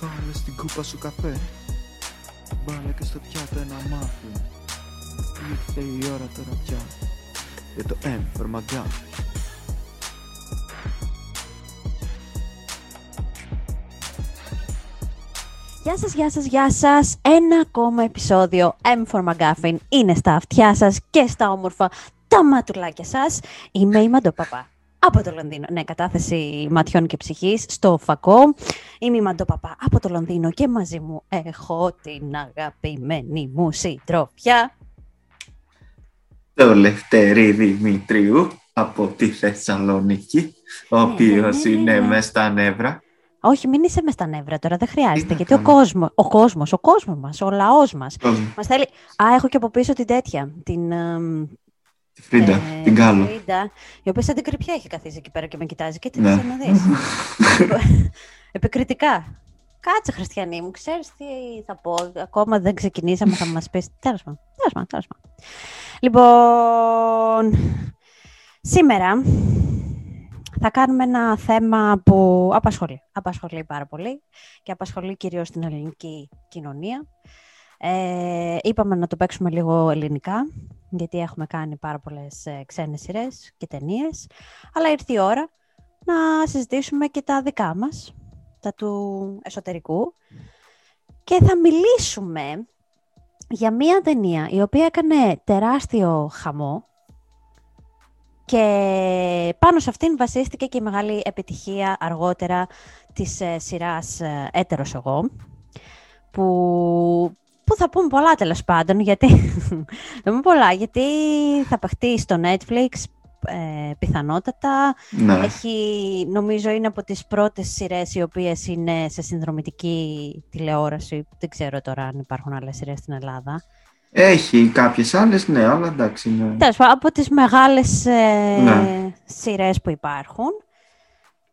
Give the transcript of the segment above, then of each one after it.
Βάλε στην κούπα σου καφέ. Βάλε και στο πιάτο ένα μάφι Ήρθε η ώρα τώρα πια Για το M for McGuffin Γεια σας, γεια σας, γεια σας. Ένα ακόμα επεισόδιο M for McGuffin. Είναι στα αυτιά σας και στα όμορφα τα ματουλάκια σας. Είμαι η Μαντοπαπά από το Λονδίνο. Ναι, κατάθεση ματιών και ψυχής στο φακό. Είμαι η Μαντοπαπά από το Λονδίνο και μαζί μου έχω την αγαπημένη μου συντροφιά. Το Λευτέρη Δημητρίου από τη Θεσσαλονίκη Ο Ναι, οποίος ναι, ναι, είναι ναι. μες στα νεύρα Όχι, μην είσαι μες στα νεύρα τώρα, δεν χρειάζεται. να γιατί ο κάνω. κόσμος, ο κόσμος, ο κόσμος μας, ο λαός μας, Κόσμος. μας θέλει... Α, έχω και από πίσω την τέτοια, την... εμ, Τη Φρίντα, Ε, την Κάλλο Φρίντα, η οποία σαν την κριπιά έχει καθίσει εκεί πέρα και με κοιτάζει. Και τι Ναι. θες να δεις. Επικριτικά. Κάτσε, Χριστιανή μου, ξέρεις τι θα πω. Ακόμα δεν ξεκινήσαμε, θα μας πεις. Τέλος πάντων, τέλος πάντων, τέλος πάντων. Λοιπόν, σήμερα θα κάνουμε ένα θέμα που απασχολεί. Απασχολεί πάρα πολύ και απασχολεί κυρίως την ελληνική κοινωνία. Ε, είπαμε να το παίξουμε λίγο ελληνικά, γιατί έχουμε κάνει πάρα πολλές ε, ξένες σειρές και ταινίες, αλλά ήρθε η ώρα να συζητήσουμε και τα δικά μας, τα του εσωτερικού, και θα μιλήσουμε για μία ταινία η οποία έκανε τεράστιο χαμό και πάνω σε αυτήν βασίστηκε και η μεγάλη επιτυχία αργότερα της ε, σειράς ε, «Έτερος εγώ», που, που θα πούμε πολλά τέλος πάντων, γιατί θα πούμε πολλά, γιατί θα παιχτεί στο Netflix ε, πιθανότατα. Ναι, Έχει, νομίζω είναι από τις πρώτες σειρές οι οποίες είναι σε συνδρομητική τηλεόραση. Δεν ξέρω τώρα αν υπάρχουν άλλες σειρές στην Ελλάδα. έχει κάποιες άλλες, ναι, αλλά εντάξει είναι... Τέλος πάντων, από τις μεγάλες ε, Ναι. σειρές που υπάρχουν.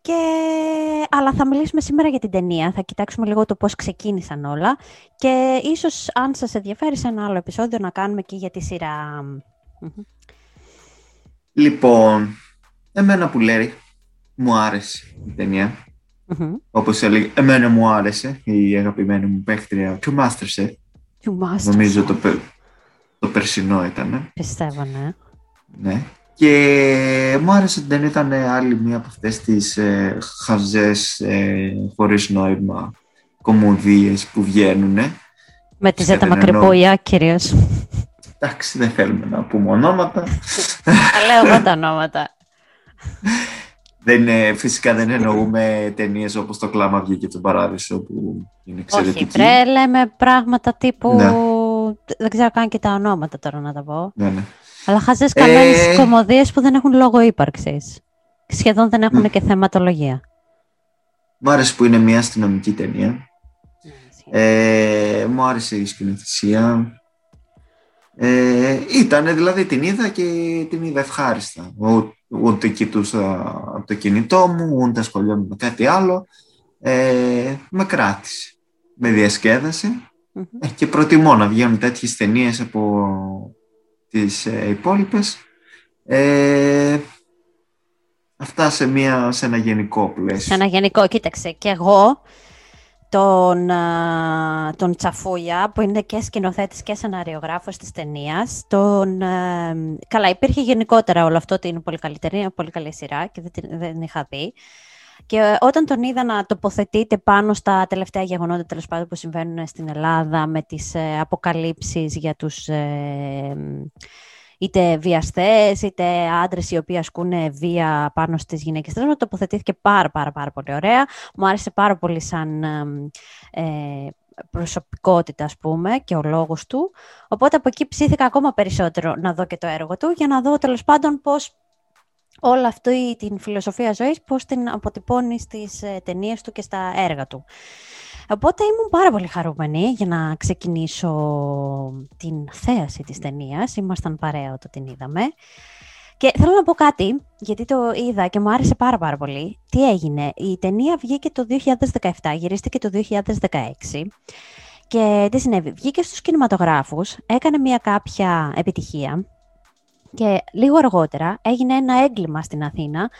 Και... Αλλά θα μιλήσουμε σήμερα για την ταινία, θα κοιτάξουμε λίγο το πώς ξεκίνησαν όλα και ίσως αν σας ενδιαφέρει σε ένα άλλο επεισόδιο να κάνουμε και για τη σειρά. Μμμ. Λοιπόν, εμένα που λέει, μου άρεσε η ταινία Μμμ. Όπως έλεγε, εμένα μου άρεσε η αγαπημένη μου παίκτρια του Masterchef You must. Νομίζω το, πε- το περσινό ήταν. Πιστεύω, ναι. Ναι. Και μου άρεσε ότι δεν ήταν άλλη μία από αυτές τις ε, χαζές, ε, χωρίς νόημα κομμωδίες που βγαίνουν. Με τη Φυσικά Ζέτα δεν εννοώ. Μακρυπούια, κυρίως. Εντάξει, δεν θέλουμε να πούμε ονόματα. Τα λέω εγώ τα ονόματα. δεν, ε, φυσικά δεν εννοούμε ταινίες όπως το κλάμα βγήκε του παράδεισο που είναι εξαιρετική. Όχι, βρε, λέμε πράγματα τύπου... Ναι. Δεν ξέρω καν και τα ονόματα τώρα να τα πω. Ναι, ναι. Αλλά χαζές καμένες Ε. κομμωδίες που δεν έχουν λόγο ύπαρξης. Σχεδόν δεν έχουν Μμ. και θεματολογία. Μου άρεσε που είναι μια αστυνομική ταινία. Ε, μου άρεσε η σκηνοθεσία. Ε, ήταν δηλαδή την είδα και την είδα ευχάριστα. Ού- Ούτε κοιτούσα από το κινητό μου, ούτε ασχολιόμουν με κάτι άλλο. Ε, με κράτησε. Με διασκέδασε. Μμμ. Ε, και προτιμώ να βγαίνουν τέτοιες ταινίες από τις ε, υπόλοιπες. Ε, αυτά σε, μια, σε ένα γενικό πλαίσιο. Σε ένα γενικό, κοίταξε, και εγώ τον, α, τον Τσαφούλια, που είναι και σκηνοθέτης και σεναριογράφος της ταινίας. Τον, α, καλά, υπήρχε γενικότερα όλο αυτό ότι είναι πολύ καλή ταινία, πολύ καλή σειρά και δεν, την- δεν είχα δει. Και ε, όταν τον είδα να τοποθετείται πάνω στα τελευταία γεγονότα τέλος πάντων που συμβαίνουν στην Ελλάδα με τις ε, αποκαλύψεις για τους ε, είτε βιαστές, είτε άντρες οι οποίοι ασκούν βία πάνω στις γυναίκες. Τέλος πάντων, τοποθετήθηκε πάρα πάρα πάρα πολύ ωραία. Μου άρεσε πάρα πολύ σαν εμ, ε, προσωπικότητα, ας πούμε, και ο λόγος του. Οπότε από εκεί ψήθηκα ακόμα περισσότερο να δω και το έργο του, για να δω τέλος πάντων πώς όλη αυτή την φιλοσοφία ζωής, πώς την αποτυπώνεις στις ε, ταινίες του και στα έργα του. Οπότε ήμουν πάρα πολύ χαρούμενη για να ξεκινήσω την θέαση της ταινίας. Ήμασταν παρέα όταν την είδαμε. Και θέλω να πω κάτι, γιατί το είδα και μου άρεσε πάρα πάρα πολύ. Τι έγινε, η ταινία βγήκε το 2017, γυρίστηκε το 2016. Και τι συνέβη, βγήκε στους κινηματογράφους, έκανε μια κάποια επιτυχία και λίγο αργότερα έγινε ένα έγκλημα στην Αθήνα,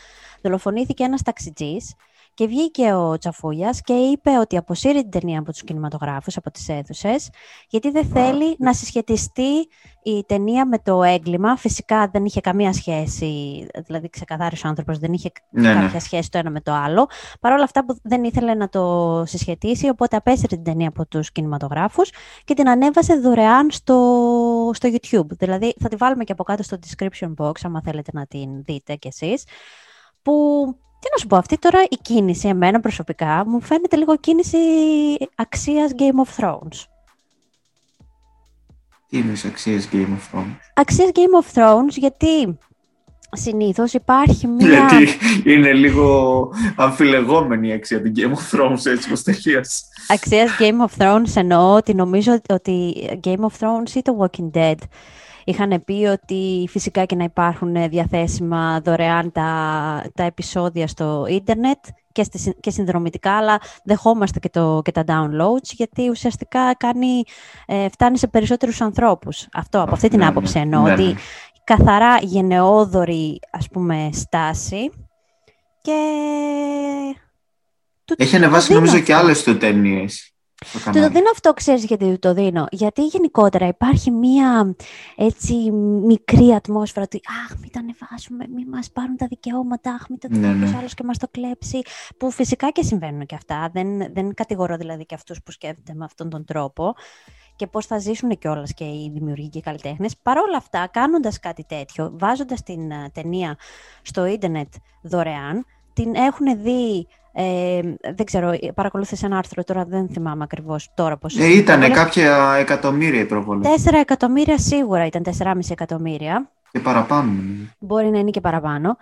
δολοφονήθηκε ένας ταξιτζής Και βγήκε ο Τσαφούλιας και είπε ότι αποσύρει την ταινία από τους κινηματογράφους, από τις αίθουσες, γιατί δεν θέλει να συσχετιστεί η ταινία με το έγκλημα. Φυσικά δεν είχε καμία σχέση, δηλαδή ξεκαθάρισε ο άνθρωπος, δεν είχε ναι, ναι. κάποια σχέση το ένα με το άλλο. Παρ' όλα αυτά που δεν ήθελε να το συσχετίσει, οπότε απέσυρε την ταινία από τους κινηματογράφους και την ανέβασε δωρεάν στο, στο YouTube. Δηλαδή θα τη βάλουμε και από κάτω στο description box, άμα θέλετε να την δείτε κι εσείς, που τι να σου πω, αυτή τώρα η κίνηση, εμένα προσωπικά, μου φαίνεται λίγο κίνηση αξίας Game of Thrones. Τι είναι αξίας Game of Thrones? Αξίας Game of Thrones γιατί συνήθως υπάρχει μια... Γιατί είναι λίγο αμφιλεγόμενη η αξία του Game of Thrones έτσι πως τελείωσε. Αξίας Game of Thrones εννοώ ότι νομίζω ότι Game of Thrones ή το Walking Dead είχαν πει ότι φυσικά και να υπάρχουν διαθέσιμα δωρεάν τα, τα επεισόδια στο ίντερνετ και, στη, και συνδρομητικά, αλλά δεχόμαστε και, το, και τα downloads, γιατί ουσιαστικά κάνει, ε, φτάνει σε περισσότερους ανθρώπους. Αυτό, από αυτή την ναι, άποψη ναι. εννοώ, ναι, ότι καθαρά γενναιόδορη, ας πούμε, στάση και... Έχει ανεβάσει νομίζω και άλλες του ταινίες. Το, το δίνω αυτό, ξέρεις γιατί το δίνω. Γιατί γενικότερα υπάρχει μία έτσι μικρή ατμόσφαιρα ότι αχ, μην τα ανεβάσουμε, μην μας πάρουν τα δικαιώματα, αχ, μην το δει ναι, ναι. άλλος και μας το κλέψει. Που φυσικά και συμβαίνουν και αυτά. Δεν, δεν κατηγορώ δηλαδή και αυτούς που σκέφτονται με αυτόν τον τρόπο και πώς θα ζήσουν κιόλας και οι δημιουργοί και οι καλλιτέχνες. Παρ' όλα αυτά, κάνοντας κάτι τέτοιο, βάζοντας την uh, ταινία στο ίντερνετ δωρεάν, την έχουν δει ε, δεν ξέρω, παρακολούθησε ένα άρθρο τώρα, δεν θυμάμαι ακριβώς τώρα πώς. Ε, ήταν κάποια εκατομμύρια η προβολή. Τέσσερα εκατομμύρια σίγουρα ήταν, 4,5 εκατομμύρια. Και παραπάνω. Μπορεί να είναι και παραπάνω.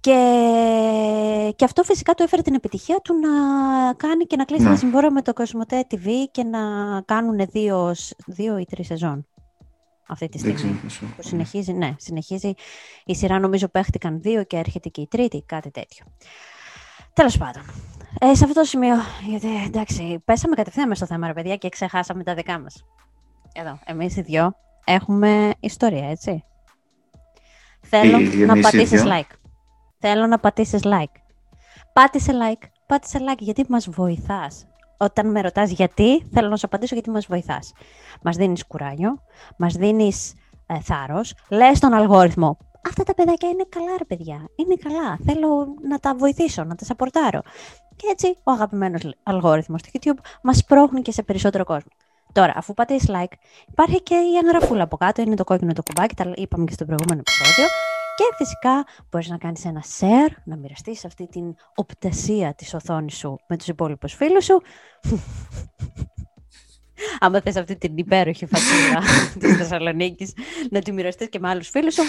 Και, και αυτό φυσικά του έφερε την επιτυχία του να κάνει και να κλείσει ναι. ένα συμβόλαιο με το Cosmote TV και να κάνουν δύο, δύο ή τρεις σεζόν αυτή τη στιγμή. Που συνεχίζει, ναι, συνεχίζει. Η σειρά νομίζω παίχτηκαν δύο και έρχεται και η τρίτη, κάτι τέτοιο. Τέλος πάντων. Ε, σε αυτό το σημείο, γιατί εντάξει, πέσαμε κατευθείαν μέσα στο θέμα, ρε παιδιά, και ξεχάσαμε τα δικά μας. Εδώ, εμείς οι δυο έχουμε ιστορία, έτσι. Θέλω να πατήσεις like. Θέλω να πατήσεις like. Πάτησε like. Πάτησε like γιατί μας βοηθάς. Όταν με ρωτάς γιατί, θέλω να σου απαντήσω γιατί μας βοηθάς. Μας δίνεις κουράγιο, μας δίνεις ε, θάρρος, λες τον αλγόριθμο αυτά τα παιδάκια είναι καλά, ρε παιδιά. Είναι καλά. Θέλω να τα βοηθήσω, να τα σαπορτάρω. Και έτσι ο αγαπημένος αλγόριθμος του YouTube μας πρόχνει και σε περισσότερο κόσμο. Τώρα, αφού πατήσεις like, υπάρχει και η εγγραφούλα από κάτω, είναι το κόκκινο το κουμπάκι, τα είπαμε και στο προηγούμενο επεισόδιο. Και φυσικά μπορείς να κάνεις ένα share, να μοιραστείς αυτή την οπτασία της οθόνης σου με τους υπόλοιπους φίλους σου. Άμα θες αυτή την υπέροχη φατσούλα της Θεσσαλονίκης να τη μοιραστείς και με άλλους φίλους σου,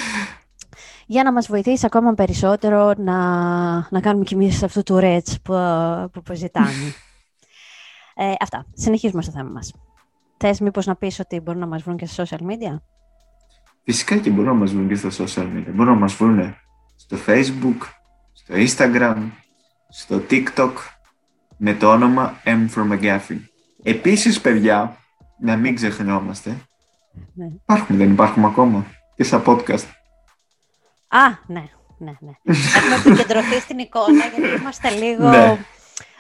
για να μας βοηθήσει ακόμα περισσότερο να, να κάνουμε κι εμείς αυτού του ρέτς που, που, ζητάμε. ε, αυτά. Συνεχίζουμε στο θέμα μας. Θες μήπως να πεις ότι μπορούν να μας βρουν και στα social media? Φυσικά και μπορούν να μας βρουν και στα social media. Μπορούν να μας βρουν στο facebook, στο instagram, στο tiktok με το όνομα M for McGaffey. Επίσης, παιδιά, να μην ξεχνιόμαστε, ναι. υπάρχουν, δεν υπάρχουμε ακόμα και στα podcast. Α, ναι, ναι, ναι. Έχουμε επικεντρωθεί στην εικόνα γιατί είμαστε λίγο... Ναι.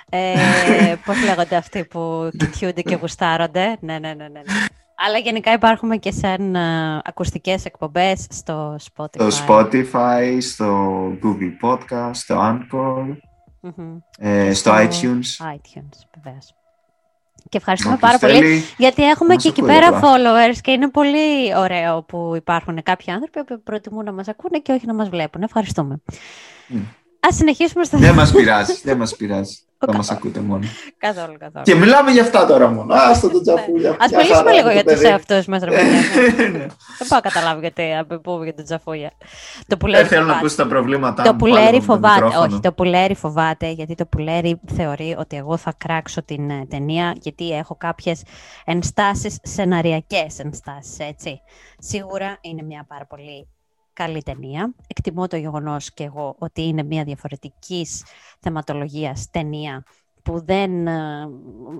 Ε, πώς λέγονται αυτοί που κοιτιούνται και γουστάρονται. Ναι, ναι, ναι, ναι. Αλλά γενικά υπάρχουμε και σαν uh, ακουστικές εκπομπές στο Spotify. Στο Spotify, στο Google Podcast, στο Anchor, mm-hmm. ε, στο, στο iTunes. iTunes, βεβαίως. Και ευχαριστούμε πάρα πολύ, γιατί έχουμε και εκεί πέρα followers και είναι πολύ ωραίο που υπάρχουν κάποιοι άνθρωποι που προτιμούν να μας ακούνε και όχι να μας βλέπουν. Ευχαριστούμε. Mm. Ας συνεχίσουμε στο Δεν μας πειράζει, δεν μας πειράζει. Θα μας ακούτε μόνο. Καθόλου, καθόλου. Και μιλάμε για αυτά τώρα μόνο. Α το τζαφούλια. Α μιλήσουμε λίγο για τους εαυτούς μας, ρε Δεν πάω να καταλάβω γιατί πού για τον τζαφούλια. Το πουλέρι Δεν θέλω να ακούσει τα προβλήματά Το πουλέρι φοβάται. Όχι, το πουλέρι φοβάται γιατί το πουλέρι θεωρεί ότι εγώ θα κράξω την ε, ταινία γιατί έχω κάποιες ενστάσεις, σεναριακές ενστάσεις, έτσι. Σίγουρα είναι μια πάρα πολύ καλή ταινία. Εκτιμώ το γεγονός και εγώ ότι είναι μια διαφορετικής θεματολογίας ταινία που δεν ε,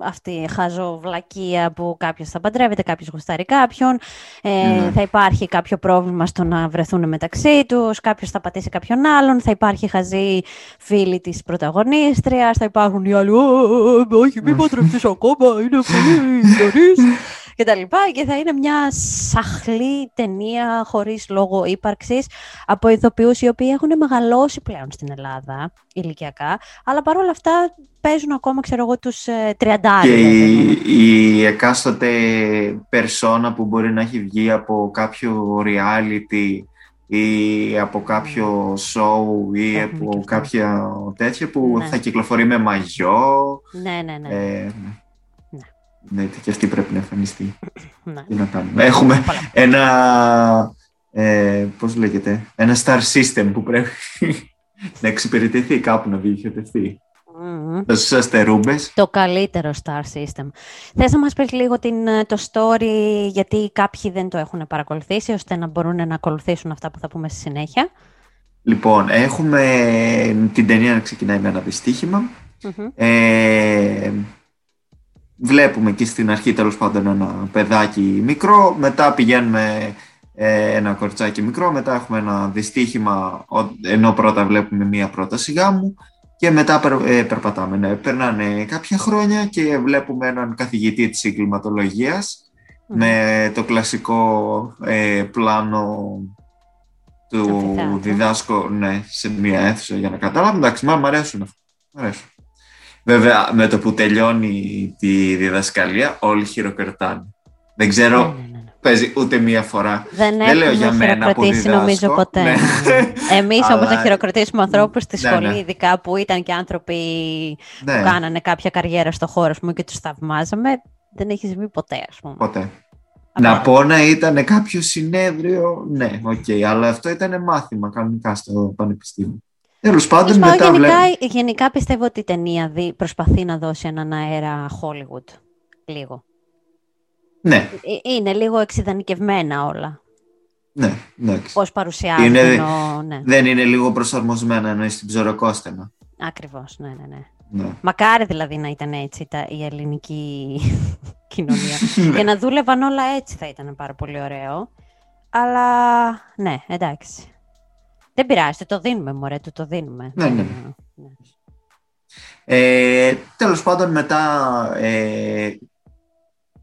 αυτή η χαζοβλακία που κάποιος θα παντρεύεται, κάποιος γουστάρει κάποιον, ε, ναι. θα υπάρχει κάποιο πρόβλημα στο να βρεθούν μεταξύ τους, κάποιος θα πατήσει κάποιον άλλον, θα υπάρχει χαζή φίλη της πρωταγωνίστριας, θα υπάρχουν οι άλλοι «Όχι, μην παντρευτείς ακόμα, είναι πολύ νωρίς» και τα λοιπά και θα είναι μια σαχλή ταινία χωρίς λόγο ύπαρξης από ηθοποιούς οι οποίοι έχουν μεγαλώσει πλέον στην Ελλάδα ηλικιακά, αλλά παρόλα αυτά παίζουν ακόμα, ξέρω εγώ, τους ε, Και η, η εκάστοτε περσόνα που μπορεί να έχει βγει από κάποιο reality ή από κάποιο show ή από κάποια τέτοια που ναι. θα κυκλοφορεί με μαγιό. Ναι, ναι, ναι. Ε, ναι, και αυτή πρέπει να εμφανιστεί. Ναι. Τι να κάνουμε. Έχουμε ένα, ε, πώς λέγεται, ένα star system που πρέπει να εξυπηρετηθεί κάπου να διοχετευτεί. Mm-hmm. Στους αστερούμπες. Το καλύτερο star system. Θες να μας πεις λίγο την, ε, το story, γιατί κάποιοι δεν το έχουν παρακολουθήσει, ώστε να μπορούν να ακολουθήσουν αυτά που θα πούμε στη συνέχεια. Λοιπόν, έχουμε την ταινία να ξεκινάει με ένα δυστύχημα. Mm-hmm. Ε, βλέπουμε εκεί στην αρχή τέλος πάντων ένα παιδάκι μικρό, μετά πηγαίνουμε ε, ένα κοριτσάκι μικρό, μετά έχουμε ένα δυστύχημα ενώ πρώτα βλέπουμε μία πρόταση γάμου και μετά ε, περπατάμε. Ναι, περνάνε κάποια χρόνια και βλέπουμε έναν καθηγητή της εγκληματολογίας με το κλασικό ε, πλάνο του διδάσκω ναι, σε μία αίθουσα για να καταλάβουμε. Εντάξει, μου αρέσουν αυτά. Αρέσουν. Βέβαια, με το που τελειώνει τη διδασκαλία, όλοι χειροκροτάνε. Δεν ξέρω, ναι, ναι, ναι. ναι. παίζει ούτε μία φορά. Δεν, Δεν λέω για μένα που διδάσκω. νομίζω ποτέ. Ναι. Εμείς Αλλά... όμως να χειροκροτήσουμε ανθρώπους στη σχολή, ειδικά που ήταν και άνθρωποι που κάνανε κάποια καριέρα στο χώρο μου και τους θαυμάζαμε, δεν έχει βγει ποτέ, ας πούμε. Ποτέ. Να πω να ήταν κάποιο συνέδριο, ναι, ok, okay, αλλά αυτό ήταν μάθημα κανονικά στο πανεπιστήμιο. Τέλος πάντων, μετά γενικά, βλέπω... γενικά πιστεύω ότι η ταινία δι, προσπαθεί να δώσει έναν αέρα Hollywood. Λίγο. Ναι. Ε, είναι λίγο εξειδανικευμένα όλα. Ναι, ναι. Πώς παρουσιάζουν. Είναι, ναι. Δεν είναι λίγο προσαρμοσμένα ενώ στην ψωροκόστενα. Ακριβώς, ναι, ναι, ναι. Ναι. Μακάρι δηλαδή να ήταν έτσι τα, η ελληνική κοινωνία. Ναι. και να δούλευαν όλα έτσι θα ήταν πάρα πολύ ωραίο. Αλλά ναι, εντάξει. Δεν πειράζει, το δίνουμε, μωρέ, του το δίνουμε. Ναι, ναι. ναι. Ε, τέλος πάντων, μετά ε,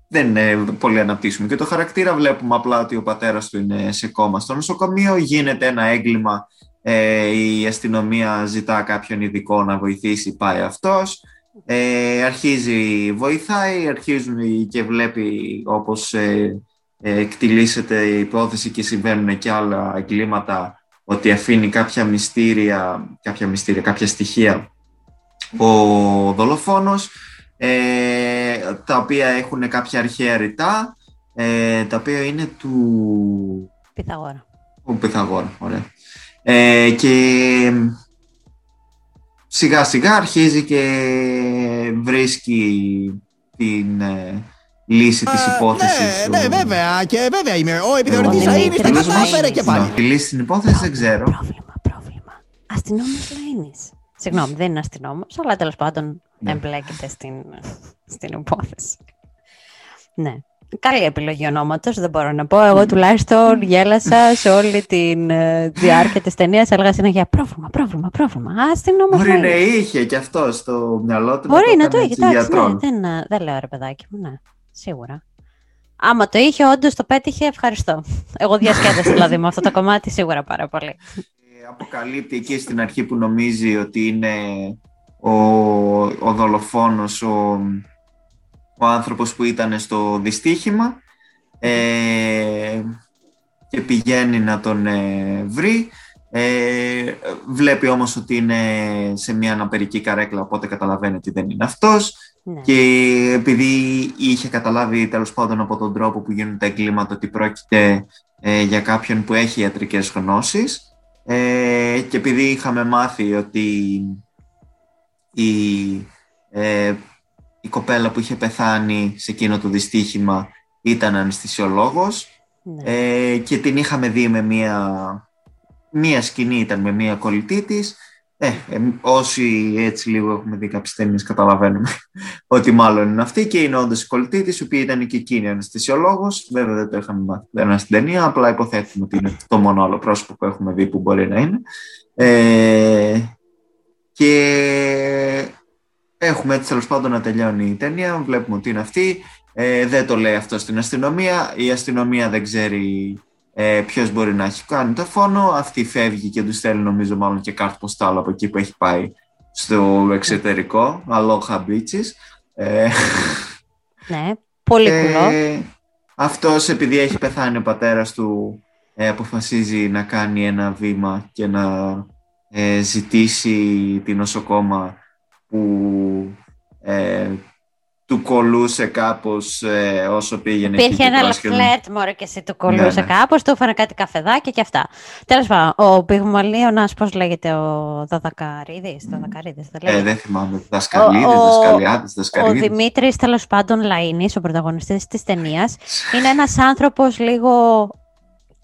δεν ε, πολύ αναπτύσσουμε και το χαρακτήρα. Βλέπουμε απλά ότι ο πατέρας του είναι σε κόμμα στο νοσοκομείο. Γίνεται ένα έγκλημα, ε, η αστυνομία ζητά κάποιον ειδικό να βοηθήσει, πάει αυτός. Ε, αρχίζει, βοηθάει, αρχίζουν και βλέπει όπως ε, ε, εκτιλήσεται η υπόθεση και συμβαίνουν και άλλα εγκλήματα ότι αφήνει κάποια μυστήρια, κάποια, μυστήρια, κάποια στοιχεία ο δολοφόνος, ε, τα οποία έχουν κάποια αρχαία ρητά, ε, τα οποία είναι του... Πυθαγόρα. Ο Πυθαγόρα, ωραία. Ε, και σιγά σιγά αρχίζει και βρίσκει την λύση της υπόθεσης. Ναι, ναι, βέβαια. Και βέβαια είμαι. Ο επιθεωρητής θα είναι στην κατάφερε και πάλι. Τη λύση της υπόθεσης δεν ξέρω. Πρόβλημα, πρόβλημα. Αστυνόμος Λαίνης. Συγγνώμη, δεν είναι αστυνόμος, αλλά τέλος πάντων ναι. εμπλέκεται στην, στην υπόθεση. Ναι. Καλή επιλογή ονόματος, δεν μπορώ να πω. Εγώ τουλάχιστον γέλασα σε όλη τη ε, διάρκεια της ταινίας. Έλεγα συνέχεια πρόβλημα, πρόβλημα, πρόβλημα. Αστυνόμος. Μπορεί να είχε και αυτό στο μυαλό του. Μπορεί να το είχε. Ναι, δεν, δεν λέω ρε παιδάκι μου, ναι σίγουρα. Άμα το είχε, όντως το πέτυχε, ευχαριστώ. Εγώ διασκέδασα δηλαδή με αυτό το κομμάτι σίγουρα πάρα πολύ. Ε, αποκαλύπτει εκεί στην αρχή που νομίζει ότι είναι ο, ο δολοφόνος, ο, ο άνθρωπος που ήταν στο δυστύχημα ε, και πηγαίνει να τον ε, βρει. Ε, βλέπει όμως ότι είναι σε μια αναπερική καρέκλα, οπότε καταλαβαίνει ότι δεν είναι αυτός. Ναι. Και επειδή είχε καταλάβει τέλος πάντων από τον τρόπο που γίνονται τα εγκλήματα ότι πρόκειται ε, για κάποιον που έχει ιατρικές γνώσεις ε, και επειδή είχαμε μάθει ότι η, ε, η κοπέλα που είχε πεθάνει σε εκείνο το δυστύχημα ήταν αναισθησιολόγος ναι. ε, και την είχαμε δει με μία, μία σκηνή, ήταν με μία κολλητή της ε, ε, όσοι έτσι λίγο έχουμε δει κάποιες ταινίες, καταλαβαίνουμε ότι μάλλον είναι αυτή και είναι όντως η κολλητή της, η οποία ήταν και εκείνη αναισθησιολόγος. Βέβαια δεν το είχαμε μάθει στην ταινία, απλά υποθέτουμε ότι είναι το μόνο άλλο πρόσωπο που έχουμε δει που μπορεί να είναι. Ε, και έχουμε έτσι τέλος πάντων να τελειώνει η ταινία. Βλέπουμε ότι είναι αυτή. Ε, δεν το λέει αυτό στην αστυνομία. Η αστυνομία δεν ξέρει ε, ποιος μπορεί να έχει κάνει το φόνο. Αυτή φεύγει και τους στέλνει, νομίζω, μάλλον και κάρτα ποστάλ από εκεί που έχει πάει στο εξωτερικό. Αλόχα μπίτσις. Ε, ναι, πολύ κουλό. Ε, αυτός επειδή έχει πεθάνει ο πατέρας του ε, αποφασίζει να κάνει ένα βήμα και να ε, ζητήσει την νοσοκόμα που ε, του κολούσε κάπως ε, όσο πήγαινε Υπήρχε ένα φλερτ μωρέ και εσύ του κολούσε ναι, ναι. κάπως, του έφανε κάτι καφεδάκια και αυτά. Τέλος πάντων, ο Πυγμαλίωνας, πώς λέγεται, ο Δαδακαρίδης, Δαδακαρίδης δεν λέγεται; Ε, δεν θυμάμαι, Δασκαλίδης, Δασκαλιάδης, Δασκαλίδης. Ο Δημήτρης, τέλος πάντων, Λαΐνης, ο πρωταγωνιστής της ταινίας, είναι ένας άνθρωπος λίγο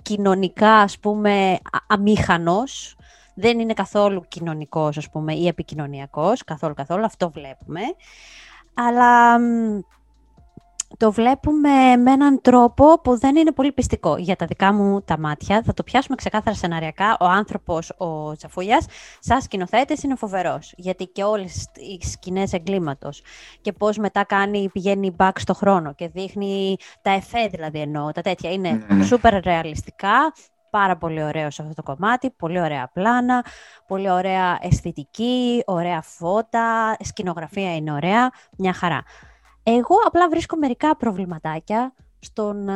κοινωνικά, ας πούμε, αμήχανος, δεν είναι καθόλου κοινωνικός, ας πούμε, ή επικοινωνιακός, καθόλου καθόλου, αυτό βλέπουμε αλλά το βλέπουμε με έναν τρόπο που δεν είναι πολύ πιστικό για τα δικά μου τα μάτια. Θα το πιάσουμε ξεκάθαρα σεναριακά. Ο άνθρωπος, ο Τσαφούλιας, σαν σκηνοθέτης είναι φοβερός. Γιατί και όλες οι σκηνές εγκλήματος και πώς μετά κάνει, πηγαίνει back στο χρόνο και δείχνει τα εφέ δηλαδή εννοώ, τα τέτοια. Είναι ναι, ναι. σούπερ ρεαλιστικά, πάρα πολύ ωραίο σε αυτό το κομμάτι, πολύ ωραία πλάνα, πολύ ωραία αισθητική, ωραία φώτα, σκηνογραφία είναι ωραία, μια χαρά. Εγώ απλά βρίσκω μερικά προβληματάκια στον,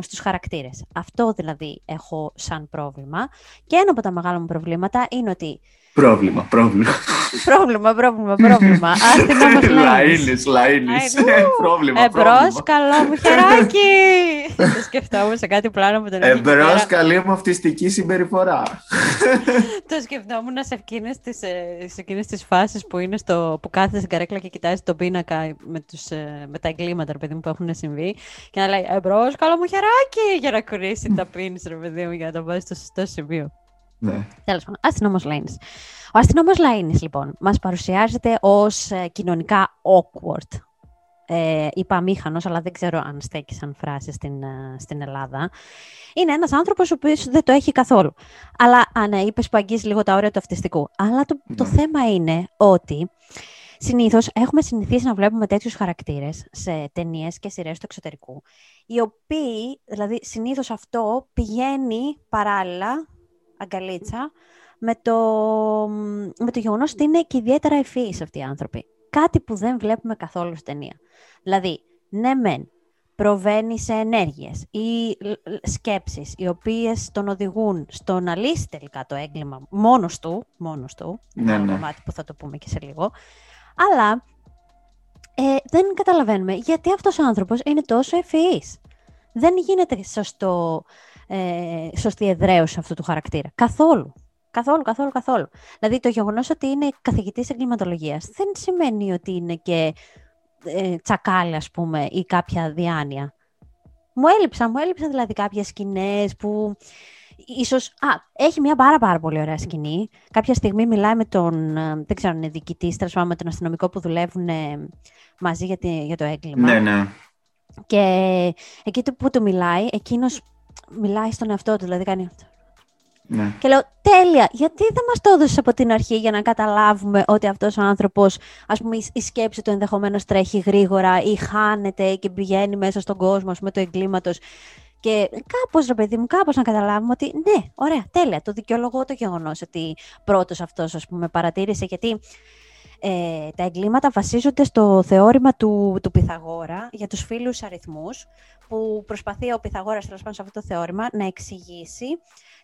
στους χαρακτήρες. Αυτό δηλαδή έχω σαν πρόβλημα. Και ένα από τα μεγάλα μου προβλήματα είναι ότι Πρόβλημα, πρόβλημα. πρόβλημα, πρόβλημα, πρόβλημα. Άστε να μας Λαΐνης, λαΐνης. Πρόβλημα, Εμπρός, καλό μου χεράκι. Το σκεφτόμουν σε κάτι πλάνο που τον έλεγε. Εμπρός, καλή μου αυτιστική συμπεριφορά. Το σκεφτόμουν σε εκείνες τις, ε, σε εκείνες τις φάσεις που, είναι στο, που κάθεται στην καρέκλα και κοιτάζεις τον πίνακα με, τους, ε, με τα εγκλήματα παιδί μου, που έχουν συμβεί και να λέει «Εμπρός, καλό μου χεράκι» για να κουρίσει τα πίνεις, ρε παιδί μου, για να το βάζεις στο σωστό σημείο. Ναι. Τέλος πάντων, αστυνόμος Λάινης. Ο αστυνόμος Λάινης, λοιπόν, μας παρουσιάζεται ως ε, κοινωνικά awkward. Ε, είπα αμήχανος, αλλά δεν ξέρω αν στέκει σαν φράση στην, ε, στην Ελλάδα. Είναι ένας άνθρωπος ο οποίος δεν το έχει καθόλου. Αλλά, αν ναι, είπες που αγγίζει λίγο τα όρια του αυτιστικού. Αλλά το, το ναι. θέμα είναι ότι Συνήθως έχουμε συνηθίσει να βλέπουμε τέτοιους χαρακτήρες σε ταινίες και σειρές του εξωτερικού, οι οποίοι, δηλαδή συνήθως αυτό πηγαίνει παράλληλα αγκαλίτσα με το, με το γεγονός ότι είναι και ιδιαίτερα ευφύης αυτοί οι άνθρωποι. Κάτι που δεν βλέπουμε καθόλου στην ταινία. Δηλαδή, ναι μεν, προβαίνει σε ενέργειες ή σκέψεις οι οποίες τον οδηγούν στο να λύσει τελικά το έγκλημα μόνος του, μόνος του, ναι, ναι. κομμάτι που θα το πούμε και σε λίγο, αλλά ε, δεν καταλαβαίνουμε γιατί αυτός ο άνθρωπος είναι τόσο ευφυής. Δεν γίνεται σωστό ε, σωστή εδραίωση αυτού του χαρακτήρα. Καθόλου. Καθόλου, καθόλου, καθόλου. Δηλαδή το γεγονός ότι είναι καθηγητής εγκληματολογίας δεν σημαίνει ότι είναι και ε, τσακάλι, ας πούμε, ή κάποια διάνοια. Μου έλειψαν, μου έλειψαν δηλαδή κάποιες σκηνές που ίσως... Α, έχει μια πάρα πάρα πολύ ωραία σκηνή. Κάποια στιγμή μιλάει με τον, ε, δεν ξέρω αν είναι διοικητής, τέλος με τον αστυνομικό που δουλεύουν ε, μαζί για, για το έγκλημα. Ναι, ναι. Και εκεί που του μιλάει, εκείνος μιλάει στον εαυτό του, δηλαδή κάνει αυτό. Ναι. Και λέω, τέλεια, γιατί δεν μας το έδωσες από την αρχή για να καταλάβουμε ότι αυτός ο άνθρωπος, ας πούμε, η σκέψη του ενδεχομένως τρέχει γρήγορα ή χάνεται και πηγαίνει μέσα στον κόσμο, ας πούμε, του εγκλήματος. Και κάπως, ρε παιδί μου, κάπως να καταλάβουμε ότι ναι, ωραία, τέλεια. Το δικαιολογώ το γεγονός ότι πρώτος αυτός, ας πούμε, παρατήρησε. Γιατί ε, τα εγκλήματα βασίζονται στο θεώρημα του, του Πυθαγόρα για τους φίλους αριθμούς, που προσπαθεί ο Πυθαγόρας, τέλος πάντων σε αυτό το θεώρημα, να εξηγήσει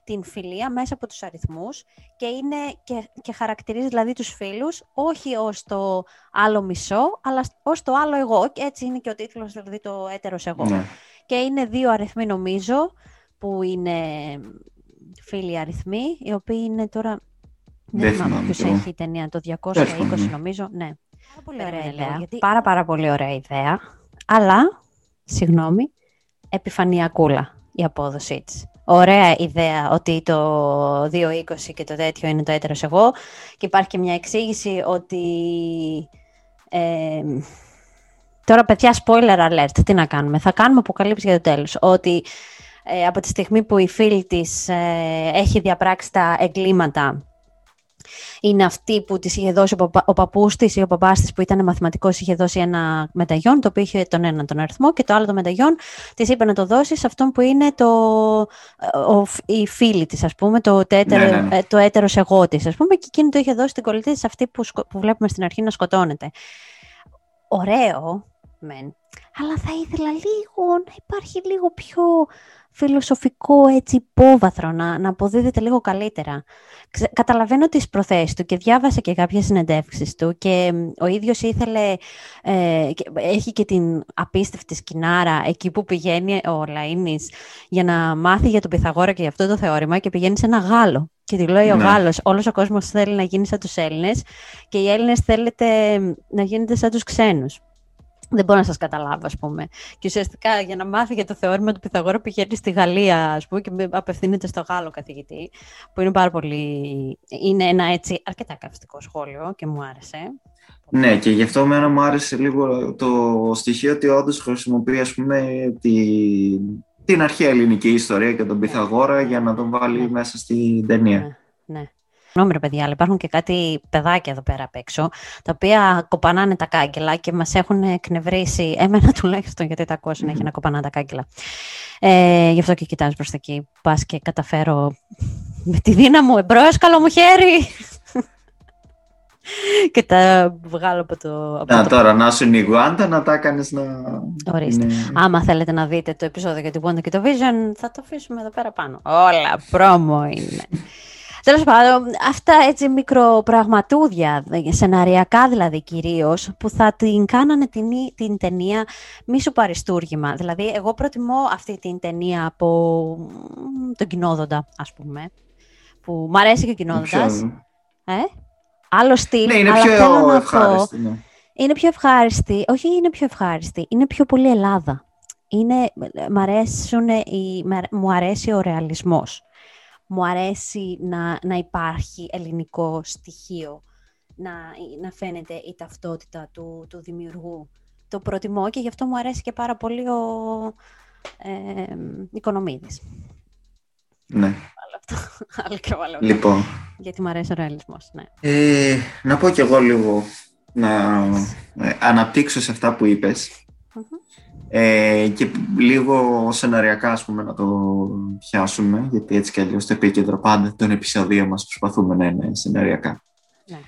την φιλία μέσα από τους αριθμούς και, είναι, και, και χαρακτηρίζει δηλαδή τους φίλους όχι ως το άλλο μισό, αλλά ως το άλλο εγώ. Και έτσι είναι και ο τίτλος, δηλαδή το έτερος εγώ. Ναι. Και είναι δύο αριθμοί νομίζω, που είναι φίλοι αριθμοί, οι οποίοι είναι τώρα δεν θυμάμαι ποιος έχει η ταινία, το 220 νομίζω. Ναι. Πάρα πολύ ωραία ιδέα. Γιατί... Πάρα πάρα πολύ ωραία ιδέα. Αλλά, συγγνώμη, επιφανειακούλα η απόδοσή της. Ωραία ιδέα ότι το 2.20 και το τέτοιο είναι το έτερος εγώ και υπάρχει και μια εξήγηση ότι... Ε, τώρα, παιδιά, spoiler alert, τι να κάνουμε; Θα κάνουμε αποκαλύψεις για το τέλος. Ότι ε, από τη στιγμή που η φίλη της ε, έχει διαπράξει τα εγκλήματα είναι αυτή που της είχε δώσει ο, παπά, ο παππούς της ή ο παπάς της που ήταν μαθηματικός είχε δώσει ένα μεταγιόν το οποίο είχε τον ένα τον αριθμό και το άλλο το μεταγιόν της είπε να το δώσει σε αυτόν που είναι το, ο, η φίλη της ας πούμε το, τέτερο, ναι, ναι, ναι. Ε, το έτερος εγώ της ας πούμε και εκείνη το είχε δώσει την κολλητή της αυτή που, που βλέπουμε στην αρχή να σκοτώνεται. Ωραίο, μεν, αλλά θα ήθελα λίγο να υπάρχει λίγο πιο φιλοσοφικό έτσι υπόβαθρο, να, να αποδίδεται λίγο καλύτερα. Καταλαβαίνω τις προθέσεις του και διάβασα και κάποιες συνεντεύξεις του και ο ίδιος ήθελε, ε, έχει και την απίστευτη σκηνάρα εκεί που πηγαίνει ο Λαΐνης για να μάθει για τον Πυθαγόρα και για αυτό το θεώρημα και πηγαίνει σε ένα Γάλλο. Και τη λέει ο ναι. Γάλλος, όλος ο κόσμος θέλει να γίνει σαν τους Έλληνες και οι Έλληνες θέλετε να γίνετε σαν τους ξένους δεν μπορώ να σας καταλάβω, ας πούμε. Και ουσιαστικά για να μάθει για το θεώρημα του Πυθαγόρα πηγαίνει στη Γαλλία, ας πούμε, και απευθύνεται στο Γάλλο καθηγητή, που είναι πάρα πολύ... Είναι ένα έτσι αρκετά καυστικό σχόλιο και μου άρεσε. Ναι, και γι' αυτό μένα μου άρεσε λίγο το στοιχείο ότι όντως χρησιμοποιεί, ας πούμε, τη... την αρχαία ελληνική ιστορία και τον ναι. Πυθαγόρα για να τον βάλει ναι. μέσα στην ταινία. Ναι. ναι. Συγγνώμη ρε παιδιά, αλλά υπάρχουν και κάτι παιδάκια εδώ πέρα απ' έξω, τα οποία κοπανάνε τα κάγκελα και μας έχουν εκνευρίσει, εμένα τουλάχιστον γιατί τα ακούω συνέχεια να κοπανάνε τα κάγκελα. Ε, γι' αυτό και κοιτάζω προς τα εκεί, πας και καταφέρω με τη δύναμη μου, εμπρός καλό μου χέρι. και τα βγάλω από το... Από να, το... τώρα, να σου είναι η Γουάντα, να τα κάνεις να... Ορίστε. Είναι... Άμα θέλετε να δείτε το επεισόδιο για την Wanda και το Vision, θα το αφήσουμε εδώ πέρα πάνω. Όλα, πρόμο είναι. Τέλος πάντων, αυτά έτσι μικροπραγματούδια, σεναριακά δηλαδή κυρίως, που θα την κάνανε την, την ταινία μη σου παριστούργημα. Δηλαδή, εγώ προτιμώ αυτή την ταινία από τον κοινόδοντα, ας πούμε. Που μ' αρέσει και ο κοινόδοντας. Ε; Άλλο στυλ, ναι, είναι αλλά πιο θέλω να ευχάριστη, ναι. Είναι πιο ευχάριστη. Όχι, είναι πιο ευχάριστη. Είναι πιο πολύ Ελλάδα. Είναι, μ αρέσουν, μου αρέσει ο ρεαλισμός μου αρέσει να, να υπάρχει ελληνικό στοιχείο, να, να φαίνεται η ταυτότητα του, του δημιουργού. Το προτιμώ και γι' αυτό μου αρέσει και πάρα πολύ ο ε, Οικονομίδης. Ναι. Άλλο και Λοιπόν. Γιατί μου αρέσει ο ρεαλισμός, ναι. Ε, να πω κι εγώ λίγο, να ε, αναπτύξω σε αυτά που είπες. Ε, και λίγο σεναριακά ας πούμε να το πιάσουμε γιατί έτσι κι αλλιώς το επίκεντρο πάντα των επεισοδίων μας προσπαθούμε να είναι σεναριακά. Ναι.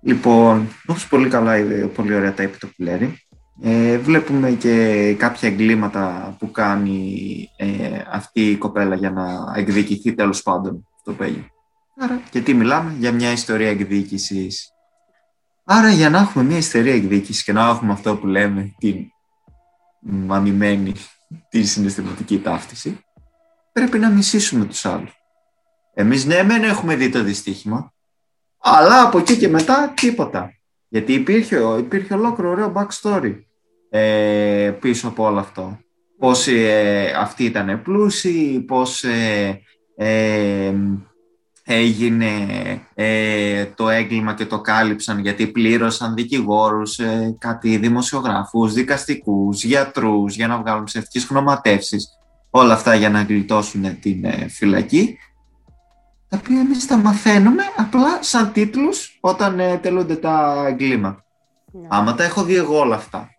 Λοιπόν, όπως πολύ καλά είδε, πολύ ωραία τα είπε το Πουλέρι, ε, βλέπουμε και κάποια εγκλήματα που κάνει ε, αυτή η κοπέλα για να εκδικηθεί τέλος πάντων το παιδί. Άρα, γιατί μιλάμε για μια ιστορία εκδίκησης. Άρα για να έχουμε μια ιστορία εκδίκησης και να έχουμε αυτό που λέμε την μανημένη τη συναισθηματική ταύτιση, πρέπει να μισήσουμε τους άλλους. Εμείς ναι, δεν έχουμε δει το δυστύχημα, αλλά από εκεί και μετά τίποτα. Γιατί υπήρχε, υπήρχε ολόκληρο ωραίο backstory ε, πίσω από όλο αυτό. Πώς ε, αυτοί ήταν πλούσιοι, πώς ε, ε έγινε ε, το έγκλημα και το κάλυψαν γιατί πλήρωσαν δικηγόρους, ε, κάτι δημοσιογράφους, δικαστικούς, γιατρούς για να βγάλουν ψευτικές χρωματεύσεις. Όλα αυτά για να γλιτώσουν την ε, φυλακή. Τα οποία εμείς τα μαθαίνουμε απλά σαν τίτλους όταν ε, τελούνται τα εγκλήματα. Ναι. Άμα τα έχω δει εγώ όλα αυτά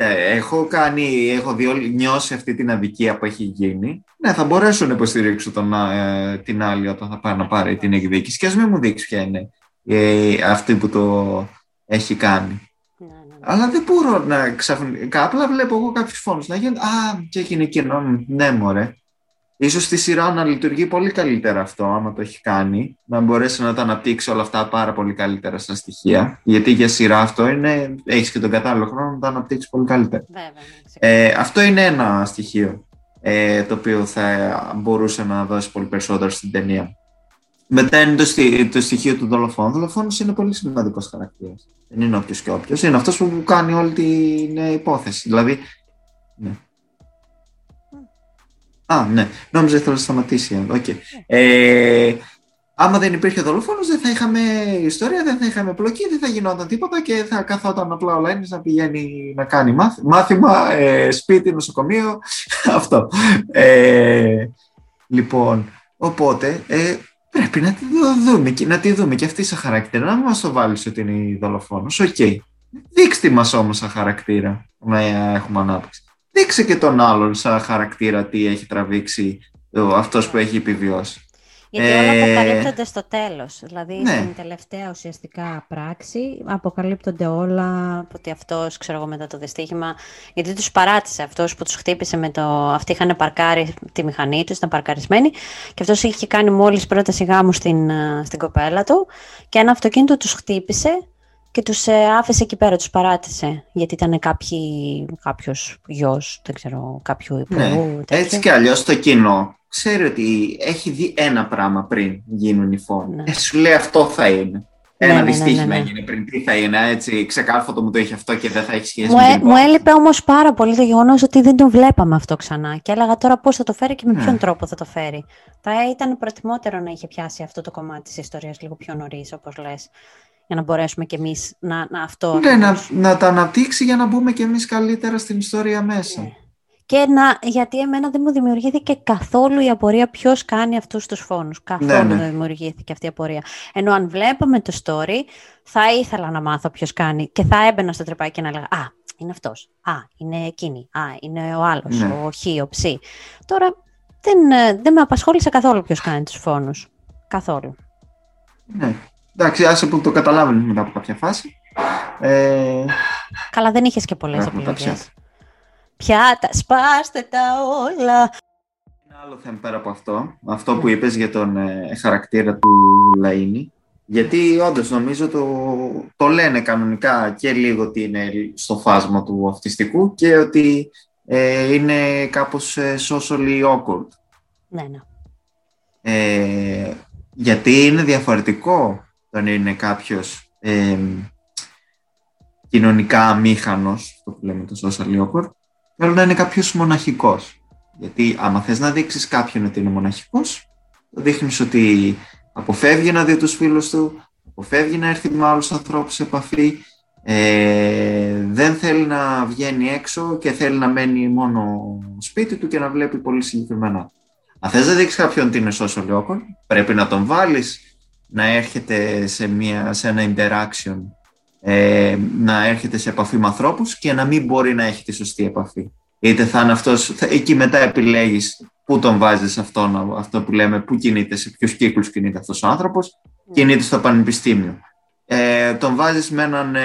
ε, έχω κάνει, έχω δει, νιώσει αυτή την αδικία που έχει γίνει. Ναι, θα μπορέσω να υποστηρίξω τον, ε, την άλλη όταν θα πάει να πάρει την εκδίκηση. Και ας μην μου δείξει ποια είναι ε, αυτή που το έχει κάνει. Ναι, ναι, ναι. Αλλά δεν μπορώ να ξαφνικά. Απλά βλέπω εγώ κάποιου φόνου να γίνουν. Α, και έγινε εκείνο. Ναι, μωρέ. Ίσως στη σειρά να λειτουργεί πολύ καλύτερα αυτό, άμα το έχει κάνει, να μπορέσει να τα αναπτύξει όλα αυτά πάρα πολύ καλύτερα στα στοιχεία. Γιατί για σειρά αυτό είναι, έχεις και τον κατάλληλο χρόνο να τα αναπτύξεις πολύ καλύτερα. Βέβαια, ναι, ε, αυτό είναι ένα στοιχείο ε, το οποίο θα μπορούσε να δώσει πολύ περισσότερο στην ταινία. Μετά είναι το, το στοιχείο του δολοφόνου. Ο δολοφόνος είναι πολύ σημαντικός χαρακτήρας. Δεν είναι όποιος και όποιος. Είναι αυτός που κάνει όλη την υπόθεση. Δηλαδή, ναι. Α, ναι. Νόμιζα ήθελα να σταματήσει. Okay. Ε, άμα δεν υπήρχε δολοφόνος, δεν θα είχαμε ιστορία, δεν θα είχαμε πλοκή, δεν θα γινόταν τίποτα και θα καθόταν απλά ο Λαΐνης να πηγαίνει να κάνει μάθημα, ε, σπίτι, νοσοκομείο. Αυτό. Ε, λοιπόν, οπότε ε, πρέπει να τη δούμε και να τη δούμε και αυτή σαν χαρακτήρα. Να μην μας το βάλεις ότι είναι δολοφόνος. Ok. Okay. Δείξτε μας όμως σαν χαρακτήρα να έχουμε ανάπτυξη. Δείξε και τον άλλον σαν χαρακτήρα τι έχει τραβήξει αυτός που έχει επιβιώσει. Γιατί όλα ε, αποκαλύπτονται στο τέλος. Δηλαδή, ναι. στην τελευταία ουσιαστικά πράξη αποκαλύπτονται όλα ότι αυτός, ξέρω εγώ, μετά το δυστύχημα, γιατί τους παράτησε αυτός που τους χτύπησε με το... Αυτοί είχαν παρκάρει τη μηχανή τους, ήταν παρκαρισμένοι και αυτός είχε κάνει μόλις πρόταση γάμου στην, ε, στην κοπέλα του και ένα αυτοκίνητο τους χτύπησε και τους ε, άφησε εκεί πέρα, τους παράτησε, γιατί ήταν κάποιοι, κάποιος γιος, δεν ξέρω, κάποιου υπουργού. Ναι. Έτσι κι αλλιώς το κοινό ξέρει ότι έχει δει ένα πράγμα πριν γίνουν οι φόνοι. Ναι. Ε, σου λέει αυτό θα είναι. Ένα ναι, ναι, ναι δυστύχημα ναι, ναι, έγινε πριν. Τι θα είναι, έτσι, ξεκάρφωτο μου το είχε αυτό και δεν θα έχει σχέση μου, με την Μου έλειπε όμως πάρα πολύ το γεγονός ότι δεν τον βλέπαμε αυτό ξανά. Και έλεγα τώρα πώς θα το φέρει και με ποιον τρόπο θα το φέρει. Θα ήταν προτιμότερο να είχε πιάσει αυτό το κομμάτι της ιστορίας λίγο πιο νωρίς, όπως λες για να μπορέσουμε κι εμείς να, να αυτό... Ναι, να, να τα αναπτύξει για να μπούμε κι εμείς καλύτερα στην ιστορία μέσα. Ναι. Και να, γιατί εμένα δεν μου δημιουργήθηκε καθόλου η απορία ποιος κάνει αυτούς τους φόνους. Καθόλου ναι, ναι. δεν δημιουργήθηκε αυτή η απορία. Ενώ αν βλέπαμε το story, θα ήθελα να μάθω ποιος κάνει και θα έμπαινα στο τρεπάκι και να λέγα «Α, είναι αυτός, α, είναι εκείνη, α, είναι ο άλλος, ναι. ο χ, ο ψ». Τώρα δεν, ε, δεν με απασχόλησε καθόλου ποιος κάνει τους φόνους. Καθόλου. Ναι. Εντάξει, άσε που το καταλάβαινε μετά από κάποια φάση. Ε... Καλά, δεν είχες και πολλές επιλογές. Πιάτα, σπάστε τα όλα. Ένα άλλο θέμα πέρα από αυτό, αυτό που είπες για τον ε, χαρακτήρα του Λαΐνη, γιατί όντως νομίζω το, το λένε κανονικά και λίγο ότι είναι στο φάσμα του αυτιστικού και ότι ε, είναι κάπως ε, socially awkward. Ναι, ναι. Ε, γιατί είναι διαφορετικό όταν είναι κάποιος ε, κοινωνικά αμήχανος, το που λέμε το social awkward, θέλω να είναι κάποιος μοναχικός. Γιατί άμα θες να δείξεις κάποιον ότι είναι μοναχικός, το δείχνεις ότι αποφεύγει να δει τους φίλους του, αποφεύγει να έρθει με άλλους ανθρώπους σε επαφή, ε, δεν θέλει να βγαίνει έξω και θέλει να μένει μόνο σπίτι του και να βλέπει πολύ συγκεκριμένα. Αν θες να δείξεις κάποιον ότι είναι social awkward, πρέπει να τον βάλεις να έρχεται σε, μια, σε ένα interaction, ε, να έρχεται σε επαφή με ανθρώπους και να μην μπορεί να έχει τη σωστή επαφή. Είτε θα είναι αυτός, θα, εκεί μετά επιλέγεις πού τον βάζεις αυτόν, αυτό που λέμε, πού κινείται, σε ποιους κύκλους κινείται αυτός ο άνθρωπος, mm. κινείται στο πανεπιστήμιο. Ε, τον βάζεις με έναν ε,